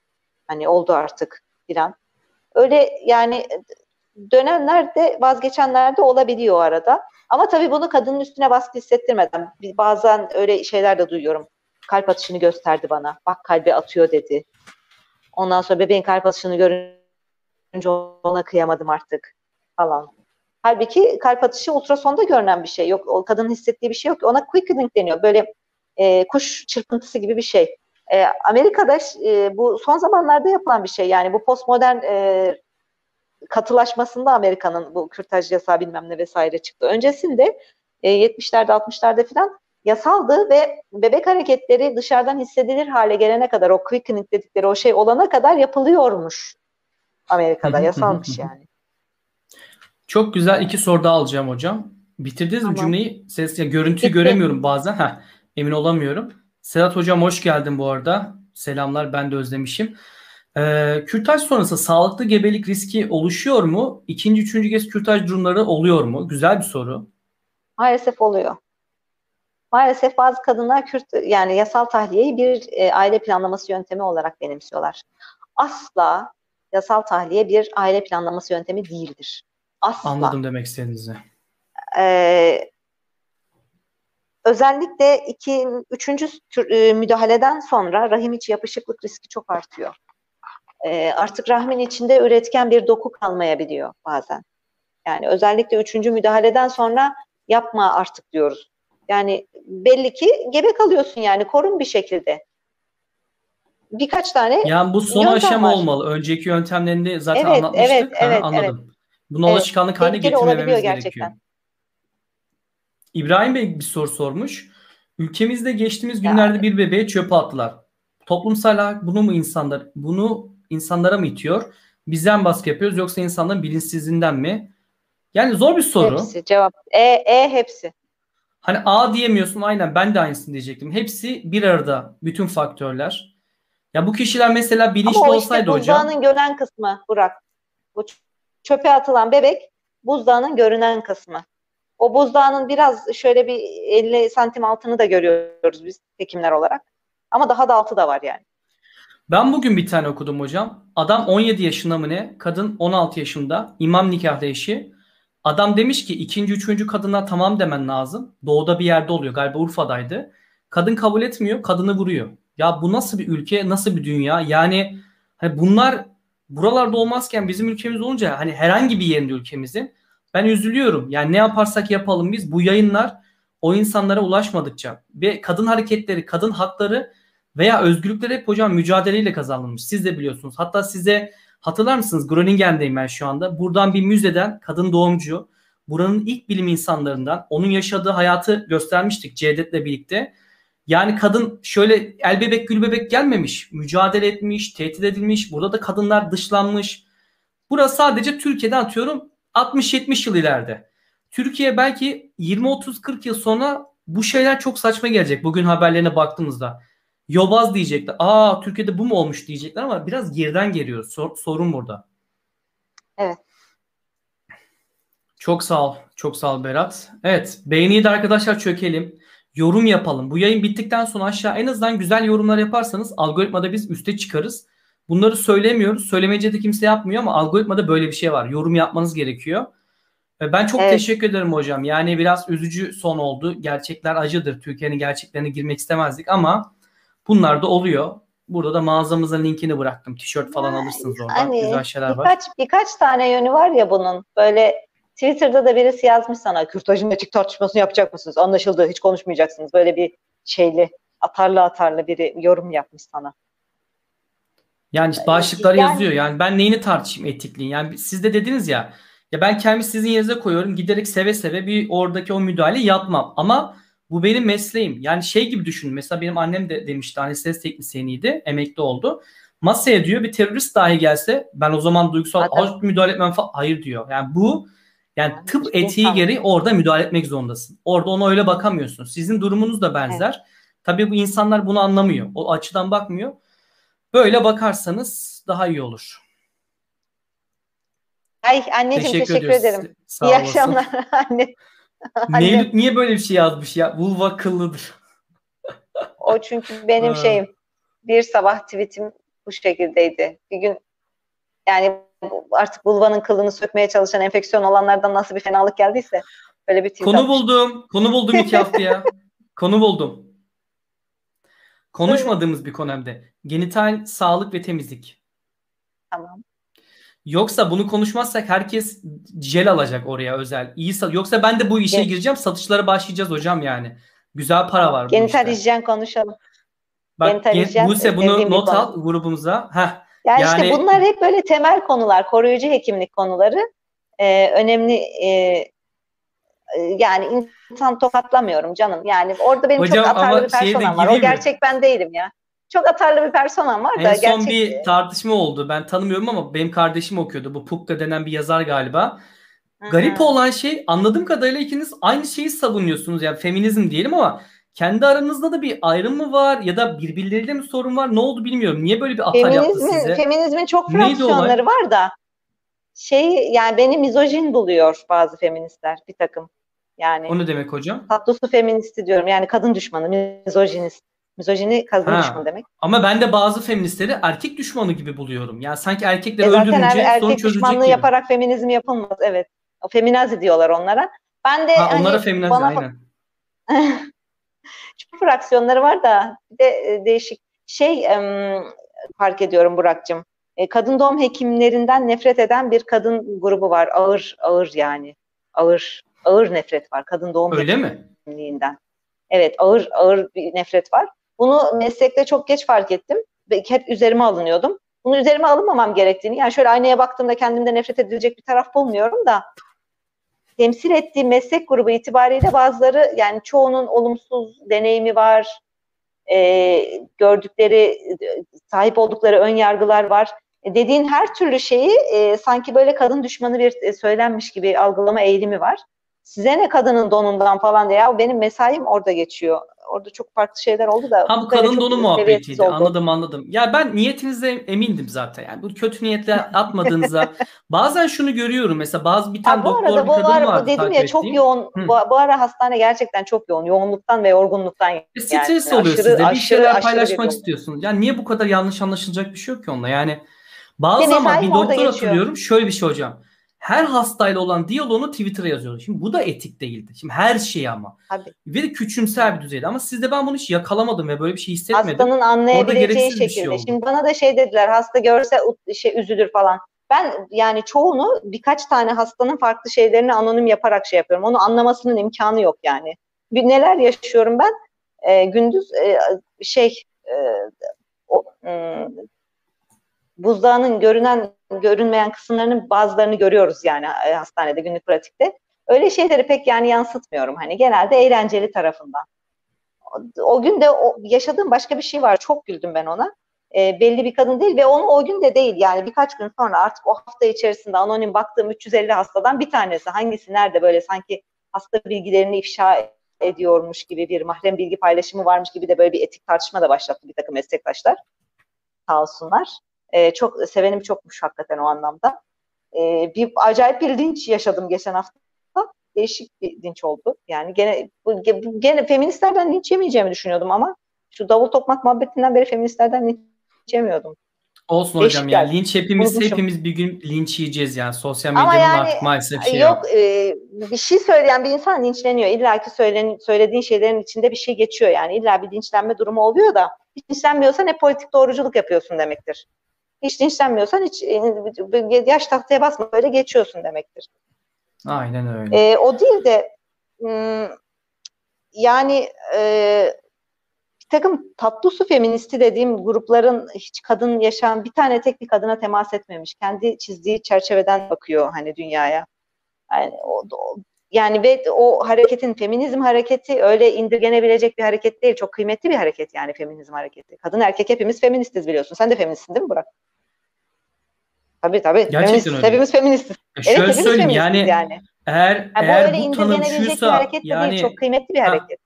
Hani oldu artık filan. Öyle yani dönenler de vazgeçenler de olabiliyor arada. Ama tabii bunu kadının üstüne baskı hissettirmeden bazen öyle şeyler de duyuyorum. Kalp atışını gösterdi bana. Bak kalbi atıyor dedi. Ondan sonra bebeğin kalp atışını görünce önce ona kıyamadım artık falan. Halbuki kalp atışı ultrasonda görünen bir şey yok. O kadının hissettiği bir şey yok. Ona quickening deniyor. Böyle e, kuş çırpıntısı gibi bir şey. E, Amerika'da e, bu son zamanlarda yapılan bir şey. Yani bu postmodern e, katılaşmasında Amerika'nın bu kürtaj yasağı bilmem ne vesaire çıktı. Öncesinde e, 70'lerde 60'larda falan yasaldı ve bebek hareketleri dışarıdan hissedilir hale gelene kadar o quickening dedikleri o şey olana kadar yapılıyormuş. Amerika'da yasalmış yani. Çok güzel iki soru daha alacağım hocam. Bitirdiniz tamam. mi cümleyi? Ses, ya, görüntüyü Bitti. göremiyorum bazen. Heh, emin olamıyorum. Sedat hocam hoş geldin bu arada. Selamlar ben de özlemişim. Ee, kürtaj sonrası sağlıklı gebelik riski oluşuyor mu? İkinci, üçüncü kez kürtaj durumları oluyor mu? Güzel bir soru. Maalesef oluyor. Maalesef bazı kadınlar kürt yani yasal tahliyeyi bir e, aile planlaması yöntemi olarak benimsiyorlar. Asla yasal tahliye bir aile planlaması yöntemi değildir. Asla. Anladım demek istediğinizi. Ee, özellikle iki, üçüncü e, müdahaleden sonra rahim içi yapışıklık riski çok artıyor. Ee, artık rahmin içinde üretken bir doku kalmayabiliyor bazen. Yani özellikle üçüncü müdahaleden sonra yapma artık diyoruz. Yani belli ki gebe kalıyorsun yani korun bir şekilde. Birkaç tane Yani bu son aşama var. olmalı. Önceki yöntemlerinde zaten evet, anlatmıştık. Evet, evet, ha, anladım. Evet. Bunu evet. alışkanlık haline getirmememiz gerekiyor. İbrahim Bey bir soru sormuş. Ülkemizde geçtiğimiz günlerde bir bebeğe çöpe attılar. Toplumsal olarak bunu mu insanlar bunu insanlara mı itiyor? Bizden baskı yapıyoruz yoksa insanların bilinçsizliğinden mi? Yani zor bir soru. Hepsi cevap. E, E hepsi. Hani A diyemiyorsun aynen ben de aynısını diyecektim. Hepsi bir arada bütün faktörler. Ya bu kişiler mesela bilinçli Ama o işte olsaydı hocam. buzdağının görünen kısmı Burak. Bu çöpe atılan bebek buzdağının görünen kısmı. O buzdağının biraz şöyle bir 50 santim altını da görüyoruz biz hekimler olarak. Ama daha da altı da var yani. Ben bugün bir tane okudum hocam. Adam 17 yaşında mı ne? Kadın 16 yaşında. İmam nikahlı eşi. Adam demiş ki ikinci, üçüncü kadına tamam demen lazım. Doğuda bir yerde oluyor. Galiba Urfa'daydı. Kadın kabul etmiyor. Kadını vuruyor. Ya bu nasıl bir ülke? Nasıl bir dünya? Yani hani bunlar buralarda olmazken bizim ülkemiz olunca hani herhangi bir yerinde ülkemizin ben üzülüyorum. Yani ne yaparsak yapalım biz bu yayınlar o insanlara ulaşmadıkça ve kadın hareketleri, kadın hakları veya özgürlükleri hep hocam mücadeleyle kazanılmış. Siz de biliyorsunuz. Hatta size hatırlar mısınız? Groningen'deyim ben şu anda. Buradan bir müzeden kadın doğumcu, buranın ilk bilim insanlarından onun yaşadığı hayatı göstermiştik Cevdet'le birlikte. Yani kadın şöyle el bebek gül bebek gelmemiş. Mücadele etmiş, tehdit edilmiş. Burada da kadınlar dışlanmış. Burası sadece Türkiye'de atıyorum 60-70 yıl ileride. Türkiye belki 20-30-40 yıl sonra bu şeyler çok saçma gelecek. Bugün haberlerine baktığımızda. Yobaz diyecekler. Aa Türkiye'de bu mu olmuş diyecekler ama biraz geriden geliyor. Sor, sorun burada. Evet. Çok sağ ol. Çok sağ ol Berat. Evet. Beğeniyi de arkadaşlar çökelim. Yorum yapalım. Bu yayın bittikten sonra aşağı en azından güzel yorumlar yaparsanız algoritmada biz üste çıkarız. Bunları söylemiyoruz. Söylemeyince de kimse yapmıyor ama algoritmada böyle bir şey var. Yorum yapmanız gerekiyor. Ben çok evet. teşekkür ederim hocam. Yani biraz üzücü son oldu. Gerçekler acıdır. Türkiye'nin gerçeklerine girmek istemezdik ama bunlar da oluyor. Burada da mağazamızın linkini bıraktım. Tişört falan alırsınız orada. Hani, Güzel şeyler birkaç, var. Birkaç tane yönü var ya bunun. Böyle Twitter'da da birisi yazmış sana kürtajın etik tartışmasını yapacak mısınız? Anlaşıldı hiç konuşmayacaksınız. Böyle bir şeyli atarlı atarlı biri yorum yapmış sana. Yani işte başlıkları yani, yazıyor. Yani ben neyini tartışayım etikliğin? Yani siz de dediniz ya ya ben kendimi sizin yerinize koyuyorum. Giderek seve seve bir oradaki o müdahale yapmam. Ama bu benim mesleğim. Yani şey gibi düşünün. Mesela benim annem de demişti anestezi teknisyeniydi. Emekli oldu. Masaya diyor bir terörist dahi gelse ben o zaman duygusal müdahale etmem falan. Hayır diyor. Yani bu yani tıp etiği gereği orada müdahale etmek zorundasın. Orada ona öyle bakamıyorsun. Sizin durumunuz da benzer. Evet. Tabii bu insanlar bunu anlamıyor. O açıdan bakmıyor. Böyle bakarsanız daha iyi olur. Ay anneciğim teşekkür, teşekkür ederim. Sağ İyi olasın. akşamlar anne. Niye, niye böyle bir şey yazmış ya? Vulva kıllıdır. o çünkü benim şeyim. Bir sabah tweetim bu şekildeydi. Bir gün yani artık vulvanın kılını sökmeye çalışan enfeksiyon olanlardan nasıl bir fenalık geldiyse böyle bir Konu atmış. buldum. Konu buldum iki haftaya. Konu buldum. Konuşmadığımız bir konu hem de. Genital sağlık ve temizlik. Tamam. Yoksa bunu konuşmazsak herkes jel alacak oraya özel. İyi Yoksa ben de bu işe evet. gireceğim. Satışlara başlayacağız hocam yani. Güzel para var. Genital hijyen konuşalım. Bak Genital hijyen, Buse bunu not al grubumuza. Heh. Yani, yani işte bunlar hep böyle temel konular. Koruyucu hekimlik konuları. Ee, önemli e, e yani insan tokatlamıyorum canım. Yani orada benim Hocam, çok atarlı bir personam var. O gerçek mi? ben değilim ya çok atarlı bir personam var da. En son gerçek... bir tartışma oldu. Ben tanımıyorum ama benim kardeşim okuyordu. Bu Pukka denen bir yazar galiba. Hı-hı. Garip olan şey anladığım kadarıyla ikiniz aynı şeyi savunuyorsunuz. Yani feminizm diyelim ama kendi aranızda da bir ayrım mı var ya da birbirleriyle mi sorun var? Ne oldu bilmiyorum. Niye böyle bir atar yaptı size? Feminizmin çok fraksiyonları var da şey yani beni mizojin buluyor bazı feministler bir takım. Yani O ne demek hocam? Tatlı su feministi diyorum. Yani kadın düşmanı, mizojinist. Mizojini kadın ha. düşmanı demek. Ama ben de bazı feministleri erkek düşmanı gibi buluyorum. Yani sanki erkekleri e zaten öldürünce er, erkek sorun çözülecek düşmanlığı gibi. yaparak feminizm yapılmaz. Evet. O feminazi diyorlar onlara. Ben de ha, hani, onlara feminazi bana... aynen. Çok fraksiyonları var da bir de e, değişik şey fark ediyorum Burak'cığım. E, kadın doğum hekimlerinden nefret eden bir kadın grubu var. Ağır ağır yani. Ağır ağır nefret var kadın doğum Öyle mi? hekimliğinden. Evet ağır ağır bir nefret var. Bunu meslekte çok geç fark ettim. Hep üzerime alınıyordum. Bunu üzerime alınmamam gerektiğini, yani şöyle aynaya baktığımda kendimde nefret edilecek bir taraf bulmuyorum da temsil ettiği meslek grubu itibariyle bazıları yani çoğunun olumsuz deneyimi var, e, gördükleri, sahip oldukları ön yargılar var. E, dediğin her türlü şeyi e, sanki böyle kadın düşmanı bir e, söylenmiş gibi algılama eğilimi var. Size ne kadının donundan falan diye ya benim mesaim orada geçiyor orada çok farklı şeyler oldu da. Ha bu kadın donu muhabbetiydi. Oldu. Anladım anladım. Ya ben niyetinizde emindim zaten. Yani bu kötü niyetle atmadığınızda bazen şunu görüyorum. Mesela bazı bir tane ha, doktor arada, bir kadın var, vardı. Dedim ya çok ettiğim. yoğun. Bu, bu ara hastane gerçekten çok yoğun. Yoğunluktan ve yorgunluktan. E, stres yani. oluyor aşırı, sizde. Bir şeyler aşırı paylaşmak istiyorsunuz. Yani niye bu kadar yanlış anlaşılacak bir şey yok ki onunla? Yani bazı zaman bir doktor hatırlıyorum. Şöyle bir şey hocam her hastayla olan diyaloğunu Twitter'a yazıyordu. Şimdi bu da etik değildi. Şimdi her şeyi ama. Tabii. Ve de küçümser bir düzeyde. Ama sizde ben bunu hiç yakalamadım ve böyle bir şey hissetmedim. Hastanın anlayabileceği şekilde. Şey Şimdi bana da şey dediler hasta görse şey üzülür falan. Ben yani çoğunu birkaç tane hastanın farklı şeylerini anonim yaparak şey yapıyorum. Onu anlamasının imkanı yok yani. Bir, neler yaşıyorum ben? E, gündüz e, şey e, o, e, buzdağının görünen görünmeyen kısımlarının bazılarını görüyoruz yani e, hastanede günlük pratikte. Öyle şeyleri pek yani yansıtmıyorum hani genelde eğlenceli tarafından. O, gün de o, yaşadığım başka bir şey var. Çok güldüm ben ona. E, belli bir kadın değil ve onu o gün de değil yani birkaç gün sonra artık o hafta içerisinde anonim baktığım 350 hastadan bir tanesi hangisi nerede böyle sanki hasta bilgilerini ifşa ediyormuş gibi bir mahrem bilgi paylaşımı varmış gibi de böyle bir etik tartışma da başlattı bir takım meslektaşlar. Sağ olsunlar. E, çok sevenim çokmuş hakikaten o anlamda. E, bir acayip bir linç yaşadım geçen hafta. Değişik bir linç oldu. Yani gene bu, gene feministlerden linç yemeyeceğimi düşünüyordum ama şu davul tokmak muhabbetinden beri feministlerden linç yemiyordum. Olsun Değişik hocam yani linç hepimiz Unutmuşum. hepimiz bir gün linç yiyeceğiz yani sosyal medyanın yani, artık maalesef şey yok. yok. E, bir şey söyleyen bir insan linçleniyor. İlla ki söylen, söylediğin şeylerin içinde bir şey geçiyor yani. illa bir linçlenme durumu oluyor da hiç linçlenmiyorsan ne politik doğruculuk yapıyorsun demektir. Hiç linçlenmiyorsan hiç e, yaş tahtaya basma böyle geçiyorsun demektir. Aynen öyle. E, o değil de yani e, bir takım tatlı su feministi dediğim grupların hiç kadın yaşayan bir tane tek bir kadına temas etmemiş. Kendi çizdiği çerçeveden bakıyor hani dünyaya. Yani o, o yani ve o hareketin feminizm hareketi öyle indirgenebilecek bir hareket değil. Çok kıymetli bir hareket yani feminizm hareketi. Kadın erkek hepimiz feministiz biliyorsun. Sen de feministsin değil mi Burak? Tabii tabii. Gerçekten feminist, öyle. Hepimiz feministiz. E şöyle evet, söyleyeyim yani, yani eğer yani eğer bu, bu tanım şuysa hareket yani değil, çok kıymetli bir hareket. Ha,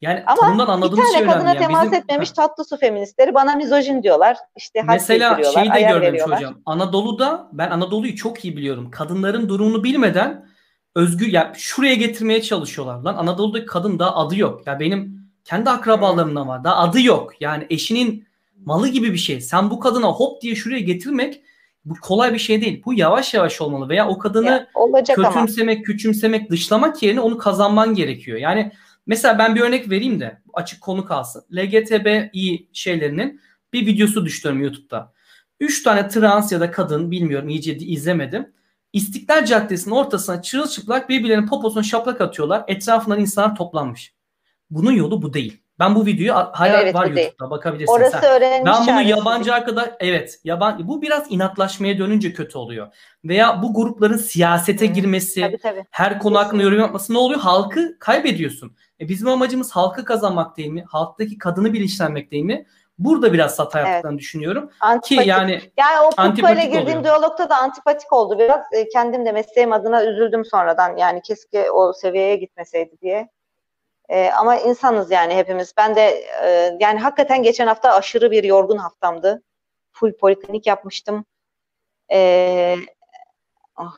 yani Ama anladığımız bir tane kadına yani. temas Bizim, etmemiş ha. tatlı su feministleri bana mizojin diyorlar. İşte Mesela şey de görmemiş hocam. Anadolu'da ben Anadolu'yu çok iyi biliyorum. Kadınların durumunu bilmeden özgür ya şuraya getirmeye çalışıyorlar. Lan Anadolu'daki kadın daha adı yok. Ya benim kendi akrabalarımda var. Daha adı yok. Yani eşinin malı gibi bir şey. Sen bu kadına hop diye şuraya getirmek bu kolay bir şey değil. Bu yavaş yavaş olmalı veya o kadını ya, kötümsemek, ama. küçümsemek, dışlamak yerine onu kazanman gerekiyor. Yani mesela ben bir örnek vereyim de açık konu kalsın. LGTBİ şeylerinin bir videosu düştüm YouTube'da. Üç tane trans ya da kadın bilmiyorum iyice izlemedim. İstiklal Caddesi'nin ortasına çırılçıplak birbirlerinin poposuna şaplak atıyorlar. Etrafından insanlar toplanmış. Bunun yolu bu değil. Ben bu videoyu hala evet, var YouTube'da bakabilirsin. Orası sen. öğrenmiş. Ben bunu yabancı arkadaş evet yaban bu biraz inatlaşmaya dönünce kötü oluyor. Veya bu grupların siyasete hmm. girmesi, tabii, tabii. her konu hakkında yorum yapması ne oluyor? Halkı kaybediyorsun. E bizim amacımız halkı kazanmak değil mi? Halktaki kadını bilinçlenmek değil mi? Burada biraz hata evet. düşünüyorum. Antipatik. Ki yani yani o Pupa'yla girdiğim oluyor. diyalogta da antipatik oldu biraz. E, kendim de mesleğim adına üzüldüm sonradan. Yani keşke o seviyeye gitmeseydi diye. E, ama insanız yani hepimiz. Ben de e, yani hakikaten geçen hafta aşırı bir yorgun haftamdı. Full poliklinik yapmıştım. E, oh.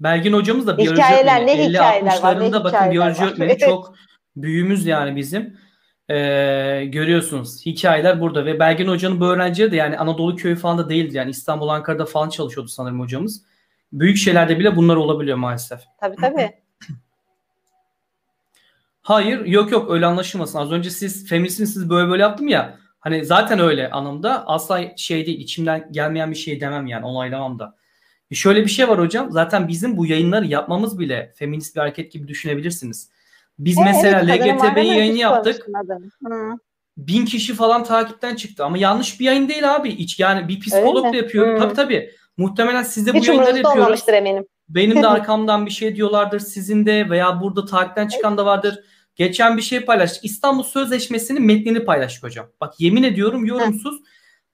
Belgin hocamız da biyoloji hikayeler, öğretmeni. Ne hikayeler var, ne bakın biyoloji öğretmeni çok büyüğümüz yani bizim. Ee, görüyorsunuz hikayeler burada ve Belgin Hoca'nın bu öğrencileri de yani Anadolu köyü falan da değildi yani İstanbul Ankara'da falan çalışıyordu sanırım hocamız. Büyük şeylerde bile bunlar olabiliyor maalesef. Tabii tabii. Hayır yok yok öyle anlaşılmasın. Az önce siz feministsiniz siz böyle böyle yaptım ya. Hani zaten öyle anlamda asla şey değil içimden gelmeyen bir şey demem yani onaylamam da. E şöyle bir şey var hocam zaten bizim bu yayınları yapmamız bile feminist bir hareket gibi düşünebilirsiniz. Biz evet, mesela LGTB yayını yaptık. Bin kişi falan takipten çıktı ama yanlış bir yayın değil abi. Hiç yani bir psikolog da yapıyor. Hmm. Tabii tabii. Muhtemelen siz de bu Hiç yayınları yapıyoruz. eminim. Benim de arkamdan bir şey diyorlardır sizin de veya burada takipten çıkan da vardır. Geçen bir şey paylaştık. İstanbul Sözleşmesi'nin metnini paylaştık hocam. Bak yemin ediyorum yorumsuz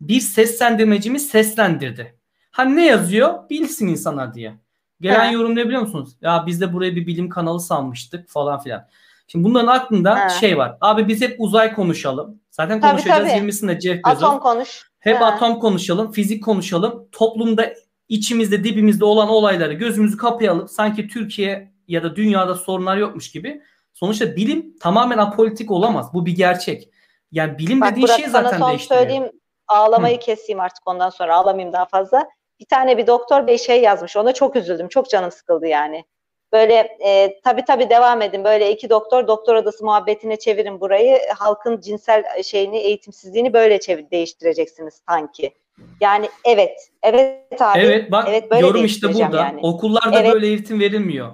bir seslendirmecimiz seslendirdi. Hani ne yazıyor? Bilsin insanlar diye. Gelen yorum ne biliyor musunuz? Ya biz de buraya bir bilim kanalı sanmıştık falan filan. Şimdi bunların aklında He. şey var. Abi biz hep uzay konuşalım. Zaten tabii, konuşacağız tabii. 20'sinde Jeff Bezos. Atom konuş. Hep He. atom konuşalım, fizik konuşalım. Toplumda içimizde dibimizde olan olayları gözümüzü kapayalım. Sanki Türkiye ya da dünyada sorunlar yokmuş gibi. Sonuçta bilim tamamen apolitik olamaz. Bu bir gerçek. Yani bilim Bak, dediğin şey zaten son değiştiriyor. söyleyeyim ağlamayı Hı. keseyim artık ondan sonra ağlamayayım daha fazla bir tane bir doktor bey şey yazmış. Ona çok üzüldüm. Çok canım sıkıldı yani. Böyle e, tabii tabii devam edin. Böyle iki doktor doktor odası muhabbetine çevirin burayı. Halkın cinsel şeyini, eğitimsizliğini böyle çevir, değiştireceksiniz sanki. Yani evet. Evet abi. Evet bak evet, böyle yorum işte burada. Yani. Okullarda evet. böyle eğitim verilmiyor.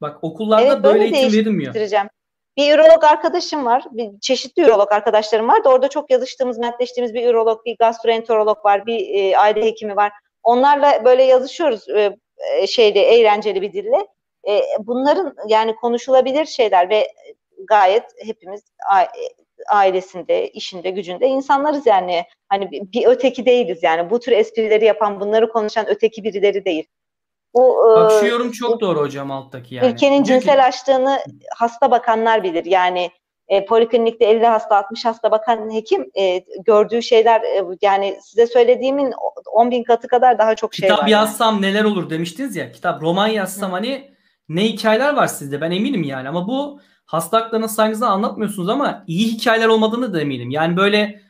Bak okullarda evet, böyle, eğitim verilmiyor. Bir ürolog arkadaşım var. Bir çeşitli ürolog arkadaşlarım var da orada çok yazıştığımız, netleştiğimiz bir ürolog, bir gastroenterolog var, bir e, aile hekimi var. Onlarla böyle yazışıyoruz e, e, şeyde eğlenceli bir dille. E, bunların yani konuşulabilir şeyler ve gayet hepimiz ailesinde, işinde, gücünde insanlarız yani. Hani bir, bir öteki değiliz yani. Bu tür esprileri yapan, bunları konuşan öteki birileri değil. Bu, Bak şu yorum çok bu, doğru hocam alttaki yani. Ülkenin cinsel açtığını hasta bakanlar bilir. Yani e, poliklinikte 50 hasta 60 hasta bakan hekim e, gördüğü şeyler e, yani size söylediğimin 10 bin katı kadar daha çok şey kitap var. Kitap yazsam yani. neler olur demiştiniz ya kitap roman yazsam Hı. hani ne hikayeler var sizde ben eminim yani ama bu hasta haklarına saygınızdan anlatmıyorsunuz ama iyi hikayeler olmadığını da eminim. Yani böyle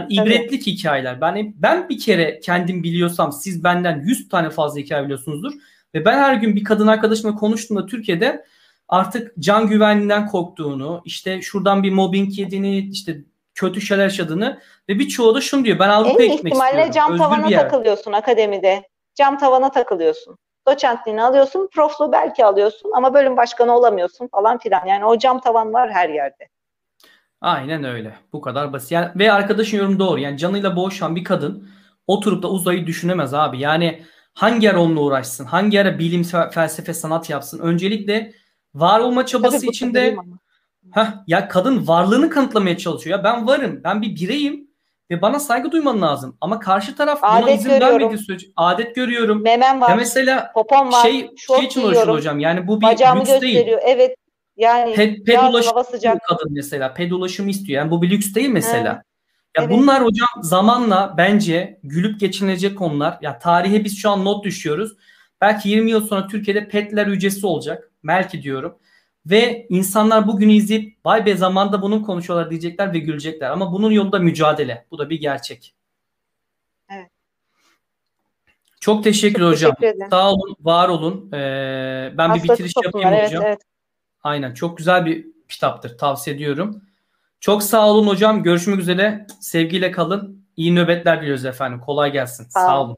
hani ibretlik Tabii. hikayeler. Ben ben bir kere kendim biliyorsam siz benden 100 tane fazla hikaye biliyorsunuzdur. Ve ben her gün bir kadın arkadaşımla konuştuğumda Türkiye'de artık can güvenliğinden korktuğunu, işte şuradan bir mobbing yediğini, işte kötü şeyler yaşadığını ve birçoğu da şunu diyor. Ben Avrupa'ya gitmek istiyorum. En ihtimalle cam Özgür tavana takılıyorsun akademide. Cam tavana takılıyorsun. Doçentliğini alıyorsun, profluğu belki alıyorsun ama bölüm başkanı olamıyorsun falan filan. Yani o cam tavan var her yerde. Aynen öyle. Bu kadar basit. Yani, ve arkadaşın yorum doğru. Yani canıyla boğuşan bir kadın oturup da uzayı düşünemez abi. Yani hangi ara onunla uğraşsın? Hangi ara bilim, felsefe, sanat yapsın? Öncelikle var olma çabası Tabii, içinde heh, ya kadın varlığını kanıtlamaya çalışıyor. Ya ben varım. Ben bir bireyim ve bana saygı duyman lazım. Ama karşı taraf adet buna izin görüyorum. vermediği sürece adet görüyorum. Memem var. Ya mesela popom var. Şey, şey için uğraşıyor hocam. Yani bu bir Bacağımı lüks gösteriyor. değil. Evet. Yani ped, ped ulaşımı kadın mesela. Ped ulaşımı istiyor. Yani bu bir lüks değil mesela. He. Ya evet. bunlar hocam zamanla bence gülüp geçinilecek konular. Ya tarihe biz şu an not düşüyoruz. Belki 20 yıl sonra Türkiye'de petler ücretsiz olacak. Belki diyorum. Ve insanlar bugün izleyip vay be zamanda bunun konuşuyorlar diyecekler ve gülecekler. Ama bunun yolunda mücadele. Bu da bir gerçek. Evet. Çok teşekkür Çok hocam. Teşekkür Sağ olun, var olun. Ee, ben Hastası bir bitiriş yapayım evet, hocam. Evet. Aynen. Çok güzel bir kitaptır. Tavsiye ediyorum. Çok sağ olun hocam. Görüşmek üzere. Sevgiyle kalın. İyi nöbetler diliyoruz efendim. Kolay gelsin. Sağ, sağ olun.